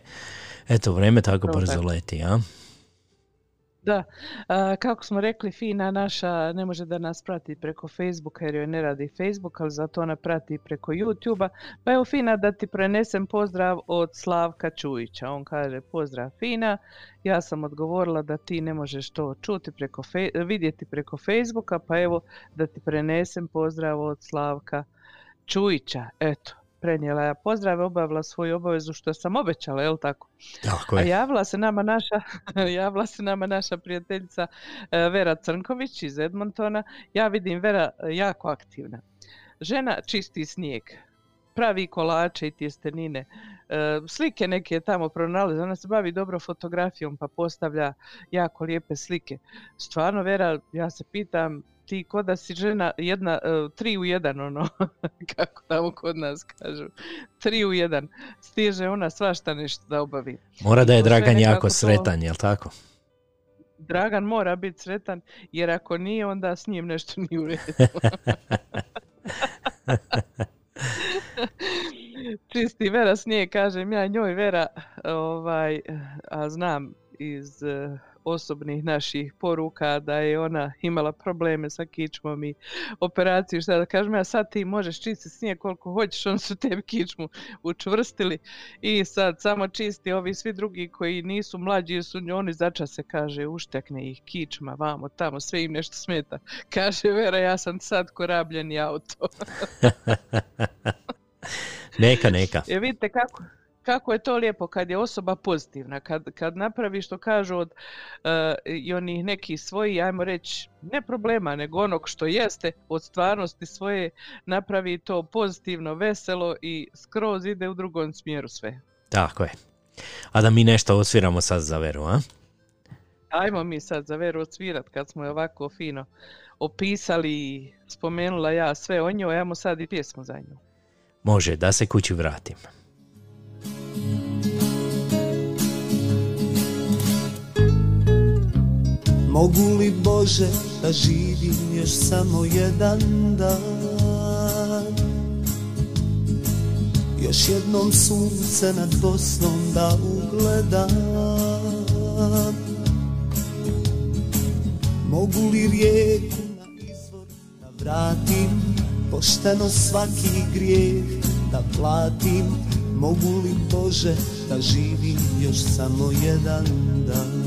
[SPEAKER 5] Eto, vreme tako brzo leti, a?
[SPEAKER 4] Da, a, kako smo rekli, Fina naša ne može da nas prati preko Facebooka jer joj ne radi Facebook, ali zato ona prati preko YouTubea. Pa evo Fina da ti prenesem pozdrav od Slavka Čujića. On kaže pozdrav Fina, ja sam odgovorila da ti ne možeš to čuti preko fe- vidjeti preko Facebooka, pa evo da ti prenesem pozdrav od Slavka Čujića. Eto, prenijela ja pozdrave, obavila svoju obavezu što sam obećala, jel tako?
[SPEAKER 5] Tako
[SPEAKER 4] A
[SPEAKER 5] je.
[SPEAKER 4] javila se nama naša, javila se nama naša prijateljica e, Vera Crnković iz Edmontona. Ja vidim Vera e, jako aktivna. Žena čisti snijeg, pravi kolače i tjestenine, e, slike neke tamo pronalazi, ona se bavi dobro fotografijom pa postavlja jako lijepe slike. Stvarno Vera, ja se pitam, ti ko da si žena jedna, e, tri u jedan ono, kako tamo kod nas kažu, tri u jedan, stiže ona svašta nešto da obavi.
[SPEAKER 5] Mora da je Dragan jako
[SPEAKER 4] to-
[SPEAKER 5] sretan, jel tako?
[SPEAKER 4] Dragan mora biti sretan, jer ako nije, onda s njim nešto nije u redu. Čisti Vera snije, kažem ja njoj Vera, ovaj, a znam iz osobnih naših poruka da je ona imala probleme sa kičmom i operaciju, šta da kažem. Ja, sad ti možeš čistiti snijeg koliko hoćeš, oni su tebi kičmu učvrstili. I sad samo čisti ovi svi drugi koji nisu mlađi su oni začas se kaže uštekne ih kičma vamo tamo sve im nešto smeta. Kaže Vera ja sam sad ko rabljeni auto.
[SPEAKER 5] Neka, neka.
[SPEAKER 4] E vidite kako, kako je to lijepo kad je osoba pozitivna, kad, kad napravi što kažu od eh, i onih nekih svojih, ajmo reći, ne problema, nego onog što jeste od stvarnosti svoje, napravi to pozitivno, veselo i skroz ide u drugom smjeru sve.
[SPEAKER 5] Tako je. A da mi nešto osviramo sad za veru, a?
[SPEAKER 4] Ajmo mi sad za Veru odsvirat kad smo je ovako fino opisali i spomenula ja sve o njoj, ajmo sad i pjesmu za nju.
[SPEAKER 5] Može, da se kući vratim.
[SPEAKER 1] Mogu li Bože da živim još samo jedan dan? Još jednom sunce nad Bosnom da ugledam. Mogu li rijeku na izvor da vratim Pošteno svaki grijeh da platim Mogu li Bože da živim još samo jedan dan?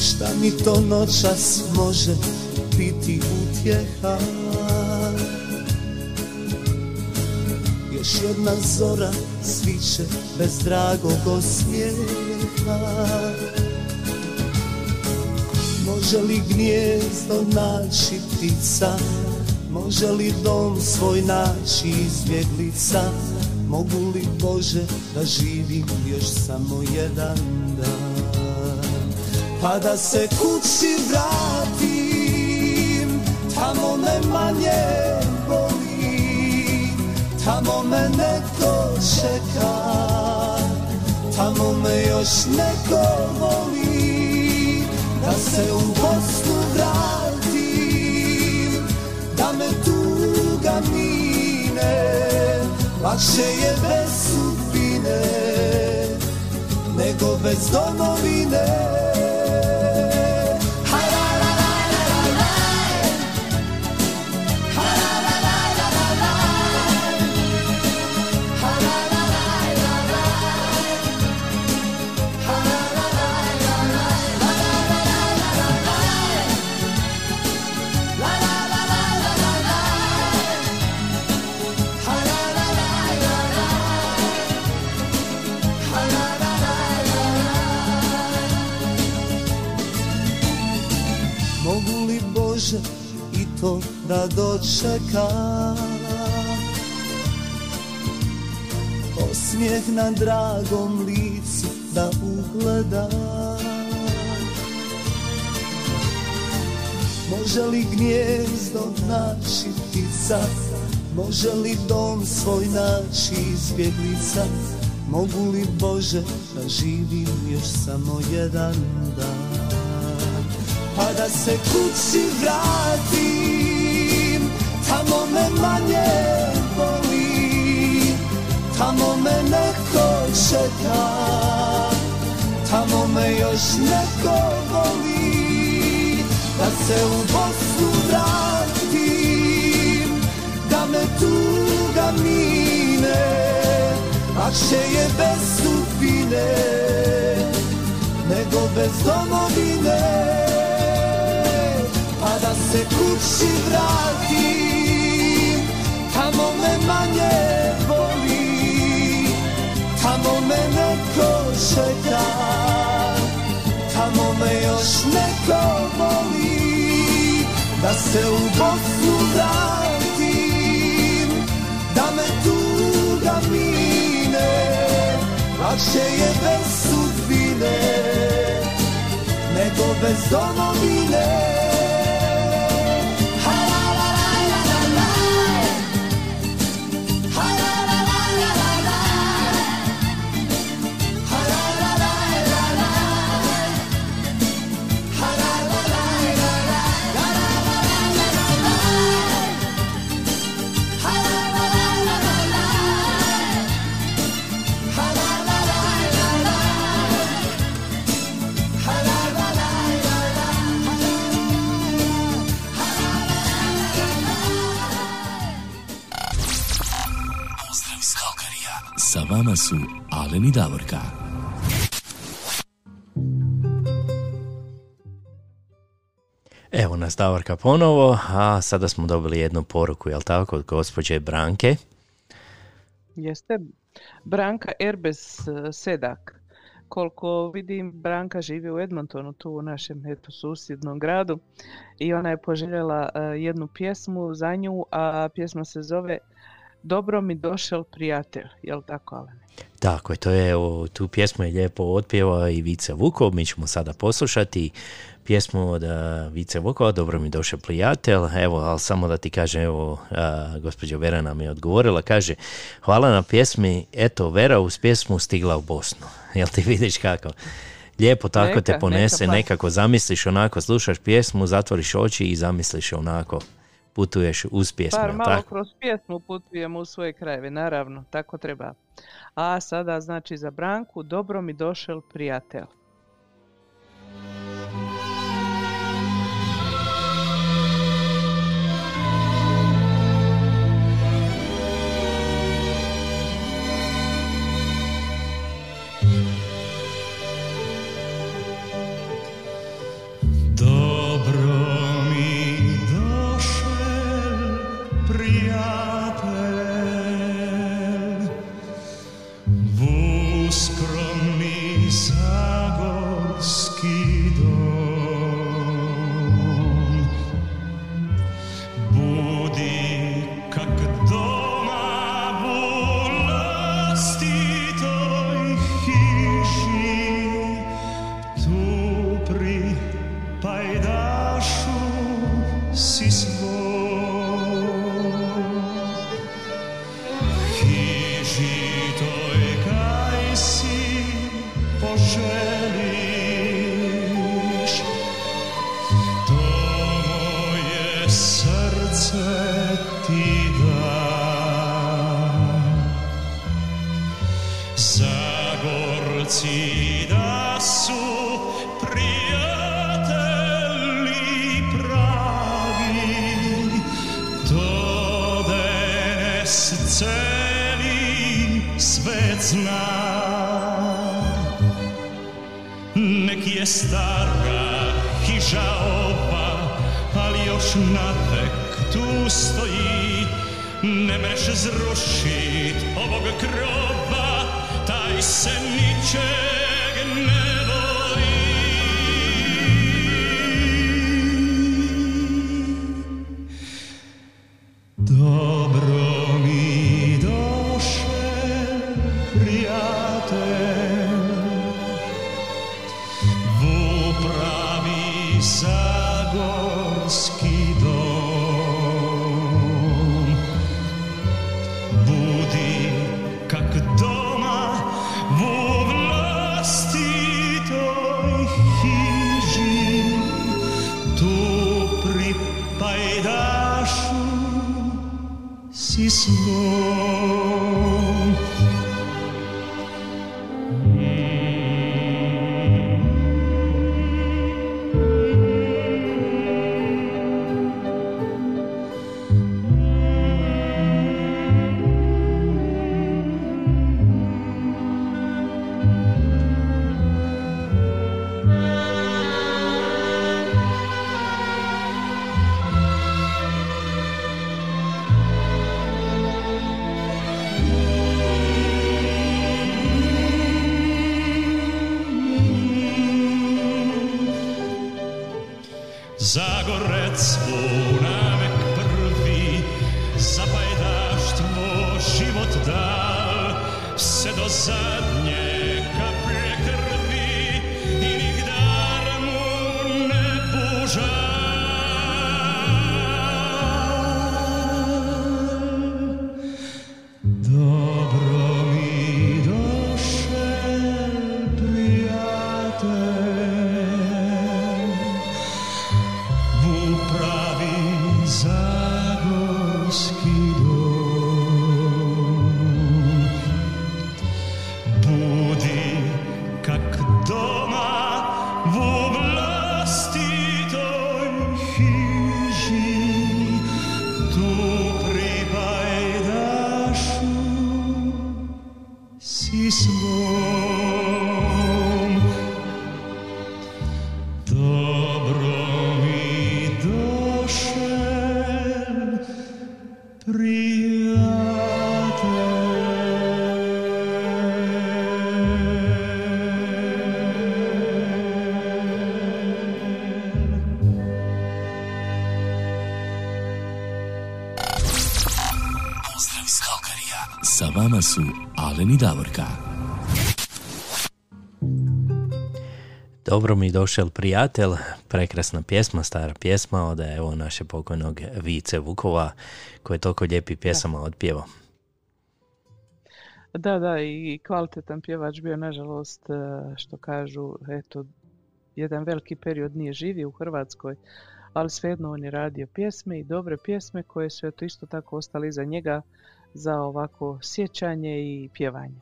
[SPEAKER 1] Šta mi to noćas može biti utjeha? Još jedna zora sviće bez dragog osmijeha. Može li gnijezdo naći ptica Može li dom svoj naći izbjeglica Mogu li Bože da živim još samo jedan dan? Pa da se kući vratim Tamo me manje boli Tamo me neko čeka Tamo me još neko voli. Da se u Bosnu vratim tuga mine Lakše je bez sudbine Nego bez domovine da dočeka. Osmijeh na dragom licu da ugleda. Može li gnjezdo naći ptica? Može li dom svoj naći izbjeglica? Mogu li Bože da živim još samo jedan dan? Pa da se kući vratim me manje boli Tamo me neko čeka Tamo me još neko voli. Da se u Bosnu vratim Da me tuga mine Lakše je bez sudbine Nego bez domovine. Pa da se kući vratim manje boli Tamo me neko čeka Tamo me još neko voli Da se u Bosnu vratim Da me tuga mine Lakše je bez sudbine Nego bez domovine
[SPEAKER 25] su Alen i Davorka.
[SPEAKER 5] Evo nas Davorka ponovo, a sada smo dobili jednu poruku, jel tako, od gospođe Branke.
[SPEAKER 4] Jeste Branka Erbes eh, Sedak. Koliko vidim, Branka živi u Edmontonu, tu u našem eto, susjednom gradu. I ona je poželjela eh, jednu pjesmu za nju, a pjesma se zove Dobro mi došel prijatelj. Jel tako, Alen?
[SPEAKER 5] Tako je, to je, evo, tu pjesmu je lijepo otpjevao i Vica Vukov, mi ćemo sada poslušati pjesmu od uh, Vice Vukova, dobro mi došao prijatelj, evo, ali samo da ti kažem, evo, uh, gospođa Vera nam je odgovorila, kaže, hvala na pjesmi, eto, Vera uz pjesmu stigla u Bosnu. Jel ti vidiš kako? Lijepo tako te
[SPEAKER 4] Neka,
[SPEAKER 5] ponese,
[SPEAKER 4] neka baš.
[SPEAKER 5] nekako zamisliš onako, slušaš pjesmu, zatvoriš oči i zamisliš onako, putuješ uz pjesmu, jel
[SPEAKER 4] malo
[SPEAKER 5] tako?
[SPEAKER 4] kroz pjesmu putujemo u svoje krajeve, naravno, tako treba. A sada znači za Branku, dobro mi došel prijatelj.
[SPEAKER 24] Je stara hiža ova, ali još navek tu stoji. Ne mreš zrušit ovog groba, taj se ničeg si svom.
[SPEAKER 25] Davorka.
[SPEAKER 5] Dobro mi došel prijatelj, prekrasna pjesma, stara pjesma od evo naše pokojnog Vice Vukova koji je toliko lijepi pjesama otpjevao.
[SPEAKER 4] Da, da, i kvalitetan pjevač bio, nažalost, e, što kažu, eto, jedan veliki period nije živio u Hrvatskoj, ali svejedno on je radio pjesme i dobre pjesme koje su eto isto tako ostali iza njega za ovako sjećanje i pjevanje.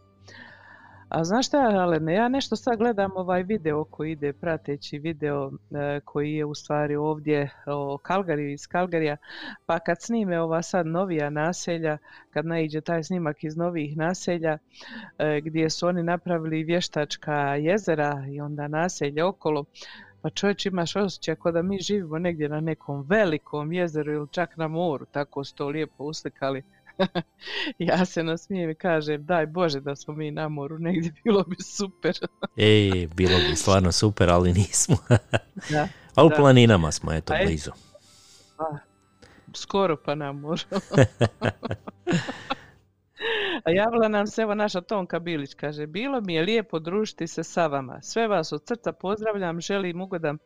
[SPEAKER 4] A znaš šta, Alene, ja nešto sad gledam ovaj video koji ide, prateći video e, koji je u stvari ovdje o Kalgariju iz Kalgarija, pa kad snime ova sad novija naselja, kad naiđe taj snimak iz novih naselja, e, gdje su oni napravili vještačka jezera i onda naselje okolo, pa čovječ imaš osjećaj kao da mi živimo negdje na nekom velikom jezeru ili čak na moru, tako su to lijepo uslikali. ja se nasmijem i kažem, daj Bože da smo mi na moru negdje, bilo bi super.
[SPEAKER 5] Ej, bilo bi stvarno super, ali nismo.
[SPEAKER 4] da,
[SPEAKER 5] a u
[SPEAKER 4] da.
[SPEAKER 5] planinama smo, eto,
[SPEAKER 4] A je-
[SPEAKER 5] blizu.
[SPEAKER 4] Pa, skoro pa na moru. A javila nam se evo naša Tonka Bilić, kaže, bilo mi je lijepo družiti se sa vama. Sve vas od srca pozdravljam, želim ugodan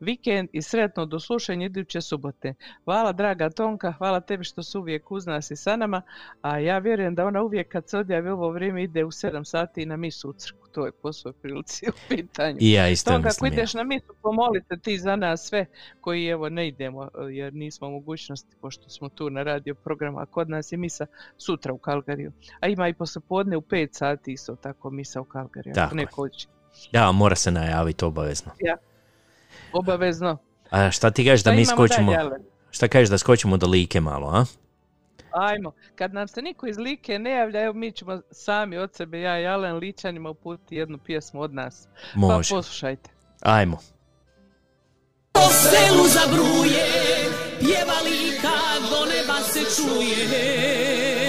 [SPEAKER 4] vikend i sretno do slušanja iduće subote. Hvala draga Tonka, hvala tebi što su uvijek uz nas i sa nama, a ja vjerujem da ona uvijek kad se odjavi ovo vrijeme ide u 7 sati na misu u crkvu. To je po svoj prilici u pitanju.
[SPEAKER 5] I ja isto
[SPEAKER 4] Tonka, ako ideš na misu, pomolite ti za nas sve koji evo ne idemo jer nismo u mogućnosti pošto smo tu na radio programu, a kod nas je misa sutra u Kalgariju. A ima i poslijepodne u 5 sati isto tako misa u Kalgariju.
[SPEAKER 5] Tako
[SPEAKER 4] hoće.
[SPEAKER 5] Da, mora se najaviti obavezno.
[SPEAKER 4] Ja. Obavezno.
[SPEAKER 5] A šta ti kažeš da
[SPEAKER 4] Šta
[SPEAKER 5] mi skočimo?
[SPEAKER 4] dalje?
[SPEAKER 5] Šta kažeš da skočimo do like malo, a?
[SPEAKER 4] Ajmo, kad nam se niko iz Like ne javlja, evo mi ćemo sami od sebe, ja i Alen Ličanima uputiti jednu pjesmu od nas.
[SPEAKER 5] Može.
[SPEAKER 4] Pa poslušajte.
[SPEAKER 5] Ajmo.
[SPEAKER 13] Po selu zabruje, pjeva lika, do neba se čuje.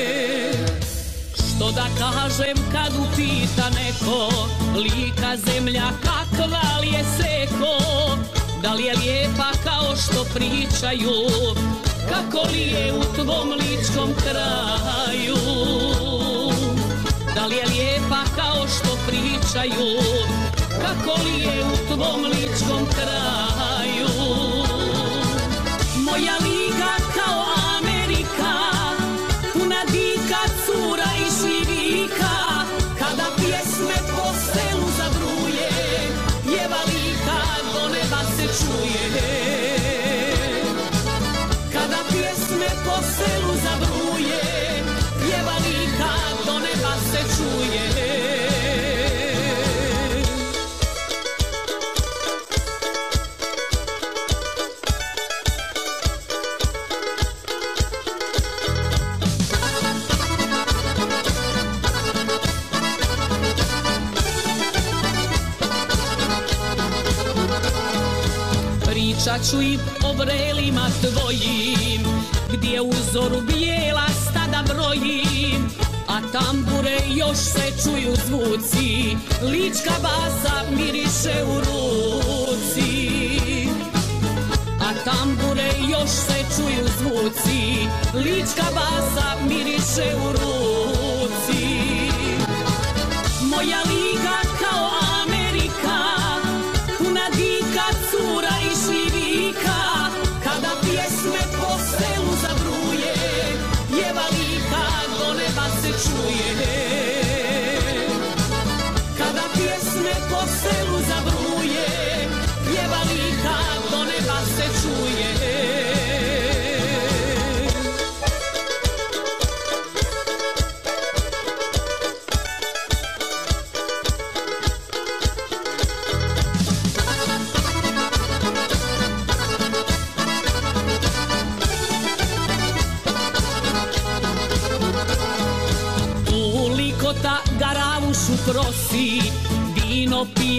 [SPEAKER 13] Što da kažem kad upita neko, lika zemlja kakva li je seko, da li je lijepa kao što pričaju, kako li je u tvom ličkom kraju. Da li je lijepa kao što pričaju, kako li je u tvom ličkom kraju. Moja liga Pričat ću im o vrelima tvojim Gdje u zoru bijela stada brojim A tambure još se čuju zvuci Lička basa miriše u ruci. A tambure još se čuju zvuci Lička basa miriše u ruci. Moja liga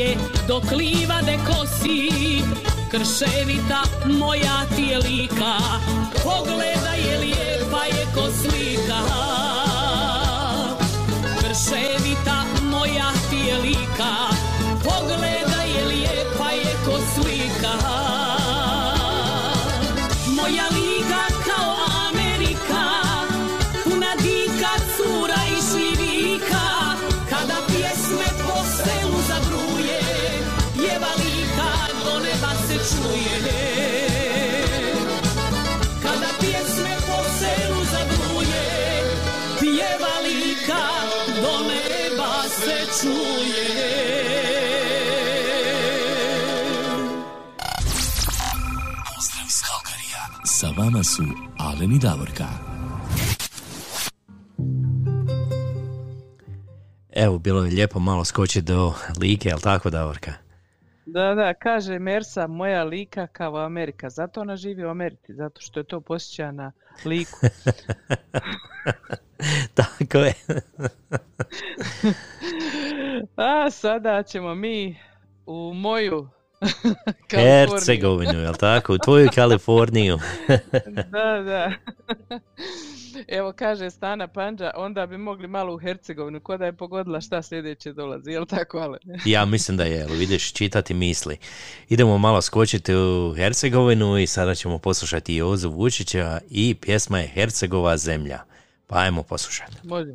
[SPEAKER 13] vino pije dok livade kosi. Krševita moja ti je lika, pogledaj je lijepa je ko slika. Krševita moja ti je lika,
[SPEAKER 25] Su Alen i Davorka.
[SPEAKER 5] Evo, bilo je lijepo malo skočiti do Like, jel tako Davorka?
[SPEAKER 4] Da, da, kaže Mersa, moja lika kao Amerika. Zato ona živi u Americi, zato što je to posjeća na liku.
[SPEAKER 5] tako je.
[SPEAKER 4] A sada ćemo mi u moju.
[SPEAKER 5] Hercegovinu, jel tako? U tvoju Kaliforniju.
[SPEAKER 4] da, da. Evo kaže Stana Panđa, onda bi mogli malo u Hercegovinu, ko da je pogodila šta sljedeće dolazi, jel tako, ale?
[SPEAKER 5] ja mislim da je, jel vidiš, čitati misli. Idemo malo skočiti u Hercegovinu i sada ćemo poslušati Jozu Vučića i pjesma je Hercegova zemlja. Pa ajmo poslušati.
[SPEAKER 4] Može.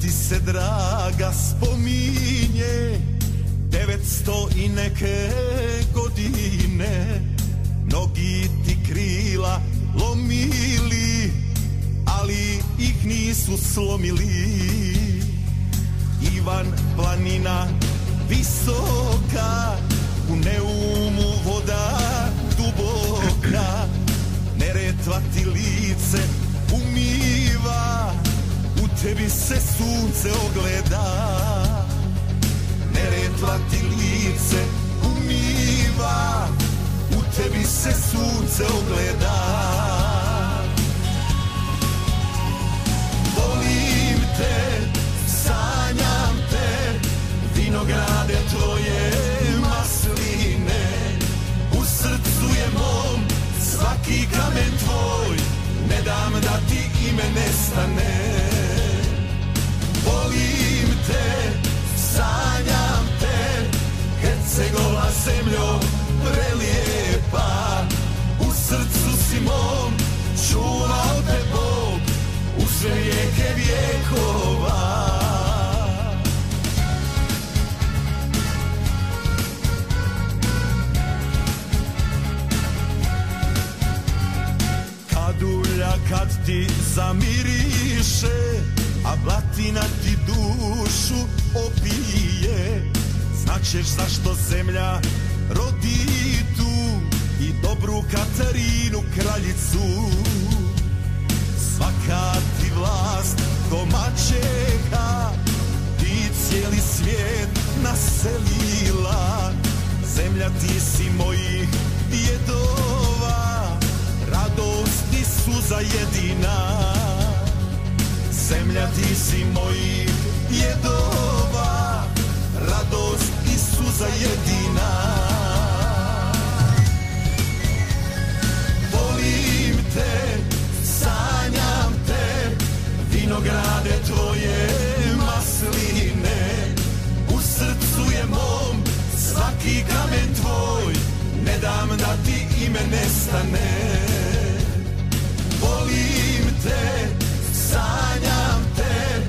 [SPEAKER 26] Ti se draga spominje Devetsto i neke godine. Mnogi ti krila lomili Ali ih nisu slomili. Ivan planina visoka U neumu voda duboka. Neretva ti lice umiva tebi se sunce ogleda Neretva ti lice umiva. U tebi se sunce ogleda. Volim te, sanjam te Vinograde tvoje masline. U srcu je mom svaki kamen tvoj Ne dam da ti ime nestane te, sanjam te. Hercegova zemljo prelijepa U srcu si mom čuvao te Bog U sve vijeke vijekova Kadulja kad ti zamiriše A blatina ti dušu opije. Značeš zašto zemlja rodi tu I dobru Katarinu kraljicu. Svaka ti vlast ko mačeha Ti cijeli svijet naselila. Zemlja ti si mojih djedova Radost i suza jedina Zemlja ti si mojih djedova Radost i suza jedina. Volim te, sanjam te Vinograde tvoje masline. U srcu je mom svaki kamen tvoj Ne dam da ti ime nestane. Volim te, sanjam te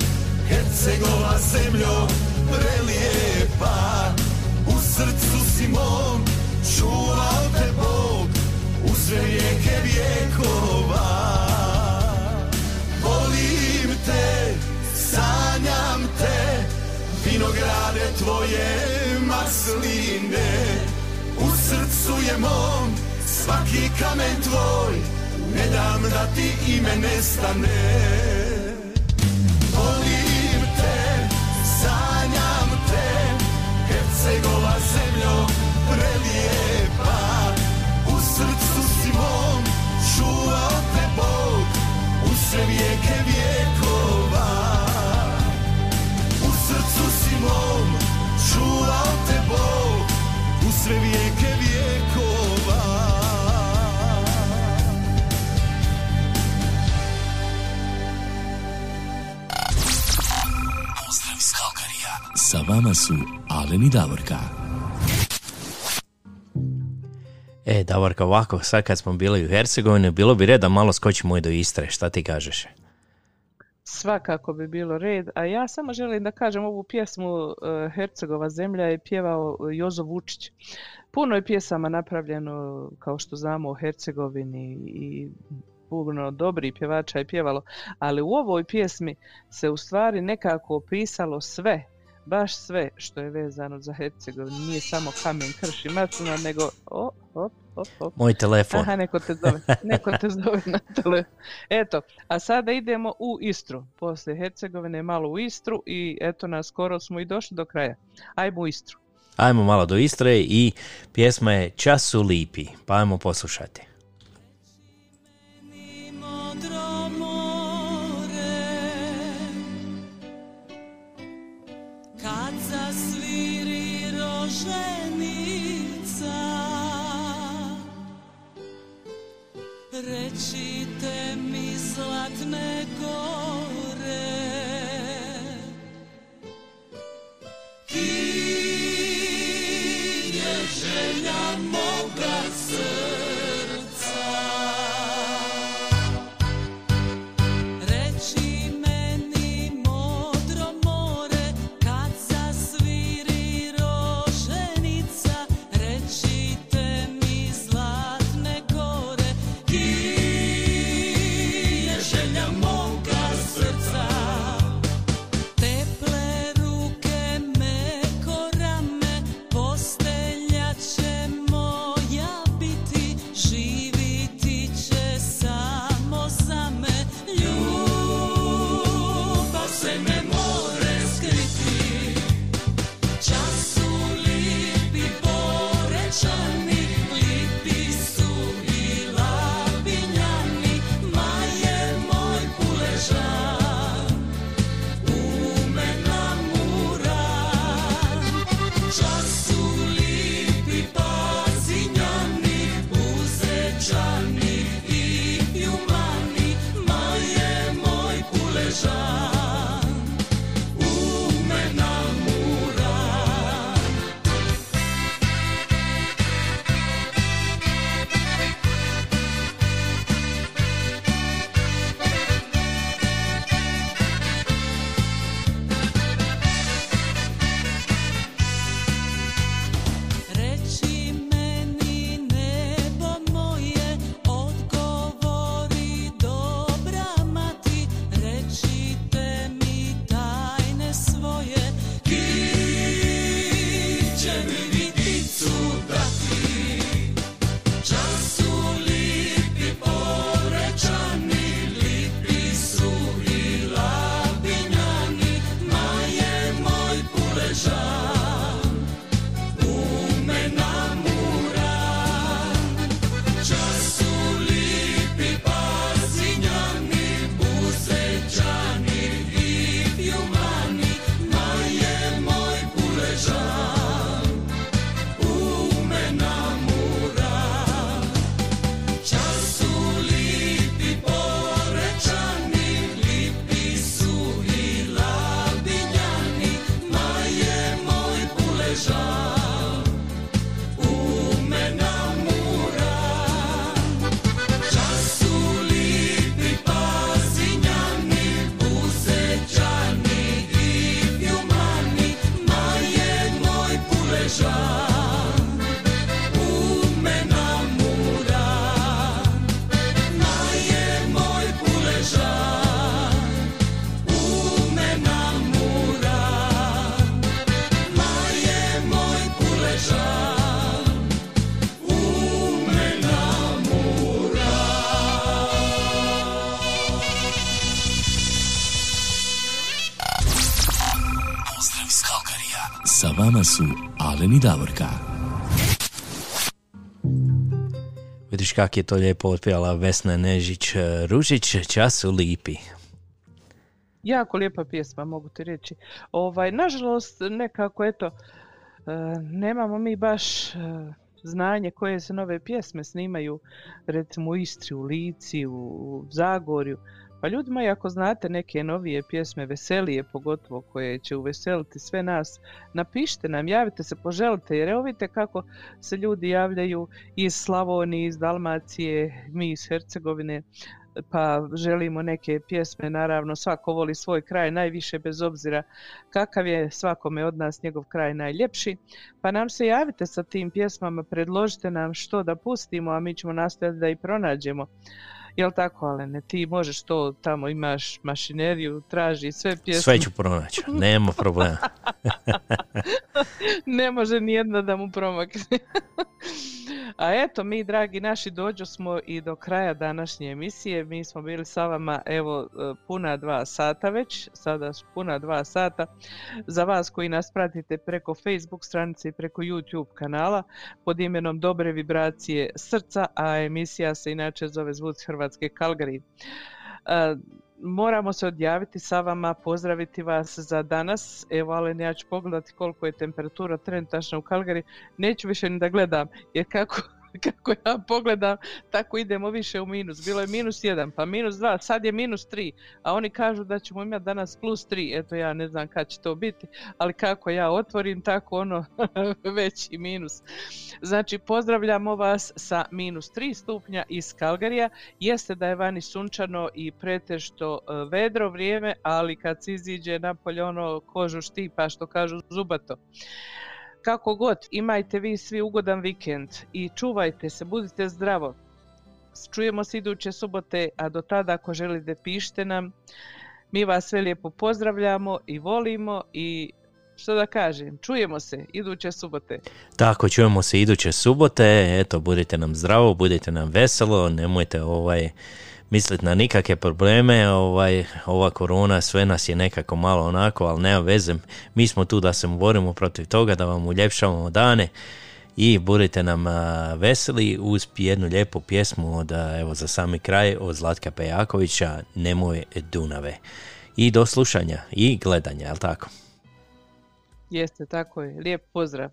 [SPEAKER 26] Hercegova zemljo prelijepa. U srcu si mom čuvao te Bog U sve vijeke vijekova Volim te, sanjam te Vinograde tvoje masline. U srcu je mom svaki kamen tvoj Ne dam da ti ime nestane Sve vijeke vijekova U srcu si mom čuvao te Bog U sve vijeke vijekova
[SPEAKER 25] Pozdrav iz Kalkarija. Sa vama su Alen i Davorka.
[SPEAKER 5] E, Davorka, ovako, sad kad smo bili u Hercegovini, bilo bi red da malo skočimo i do Istre, šta ti kažeš?
[SPEAKER 4] svakako bi bilo red. A ja samo želim da kažem ovu pjesmu e, Hercegova zemlja je pjevao Jozo Vučić. Puno je pjesama napravljeno, kao što znamo, o Hercegovini i puno dobrih pjevača je pjevalo, ali u ovoj pjesmi se u stvari nekako opisalo sve, baš sve što je vezano za Hercegovinu. Nije samo kamen, krš i macuna, nego o, op, op, op.
[SPEAKER 5] Moj telefon.
[SPEAKER 4] Aha, neko te zove, neko te zove na telefon. Eto, a sada idemo u Istru. Poslije Hercegovine malo u Istru i eto nas skoro smo i došli do kraja. Ajmo u Istru.
[SPEAKER 5] Ajmo malo do Istre i pjesma je Čas su lipi, pa ajmo poslušati.
[SPEAKER 13] Recite mi zlatne gore
[SPEAKER 25] Sa vama su Alen i Davorka.
[SPEAKER 5] Vidiš kak je to lijepo otpjela Vesna Nežić e, Ružić, Čas su lipi.
[SPEAKER 4] Jako lijepa pjesma, mogu ti reći. Ovaj, nažalost, nekako, eto, e, nemamo mi baš e, znanje koje se nove pjesme snimaju, recimo u Istri, u Lici, u, u Zagorju. Pa ljudi moji, ako znate neke novije pjesme, veselije pogotovo, koje će uveseliti sve nas, napišite nam, javite se, poželite, jer evo kako se ljudi javljaju iz Slavonije, iz Dalmacije, mi iz Hercegovine. pa želimo neke pjesme, naravno svako voli svoj kraj najviše bez obzira kakav je svakome od nas njegov kraj najljepši, pa nam se javite sa tim pjesmama, predložite nam što da pustimo, a mi ćemo nastaviti da i pronađemo. Jel tako, Alene? Ti možeš to, tamo imaš mašineriju, traži sve pjesme.
[SPEAKER 5] Sve ću pronaći, nema problema.
[SPEAKER 4] ne može ni jedna da mu promakne. A eto, mi dragi naši dođu smo i do kraja današnje emisije. Mi smo bili sa vama evo e, puna dva sata već, sada puna dva sata. Za vas koji nas pratite preko Facebook stranice i preko YouTube kanala pod imenom Dobre vibracije srca, a emisija se inače zove Zvuci Hrvatske Kalgari. Moramo se odjaviti sa vama, pozdraviti vas za danas. Evo, Alen, ja ću pogledati koliko je temperatura trenutačno u Kalgari. Neću više ni da gledam, jer kako kako ja pogledam, tako idemo više u minus. Bilo je minus jedan, pa minus dva, sad je minus tri, a oni kažu da ćemo imati danas plus tri. Eto, ja ne znam kad će to biti, ali kako ja otvorim, tako ono veći minus. Znači, pozdravljamo vas sa minus tri stupnja iz Kalgarija. Jeste da je vani sunčano i pretešto e, vedro vrijeme, ali kad se iziđe napolje ono kožu štipa, što kažu zubato. Kako god, imajte vi svi ugodan vikend i čuvajte se, budite zdravo. Čujemo se iduće subote, a do tada ako želite pišite nam. Mi vas sve lijepo pozdravljamo i volimo i što da kažem, čujemo se iduće subote.
[SPEAKER 5] Tako, čujemo se iduće subote, eto, budite nam zdravo, budite nam veselo, nemojte ovaj misliti na nikakve probleme, ovaj, ova korona sve nas je nekako malo onako, ali nema veze, mi smo tu da se borimo protiv toga, da vam uljepšavamo dane i budite nam veseli uz jednu lijepu pjesmu od, evo za sami kraj od Zlatka Pejakovića, Nemoj Dunave. I do slušanja i gledanja, jel tako?
[SPEAKER 4] Jeste, tako je. Lijep pozdrav.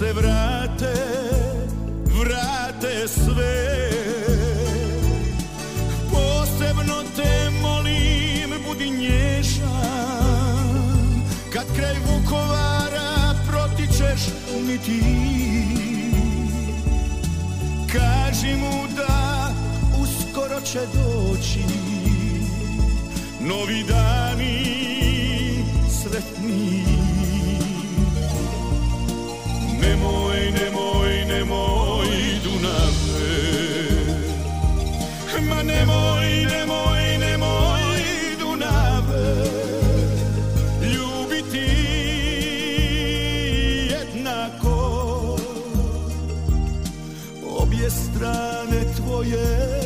[SPEAKER 24] Se vrate, vrate sve. Posebno te molim, budi nježan. Kad kraj Vukovara protičeš mi ti. Kaži mu da uskoro će doći Novi dani sretni nemoj, nemoj,
[SPEAKER 26] nemoj Dunave Ma nemoj, nemoj, nemoj Dunave Ljubiti jednako Obje strane tvoje.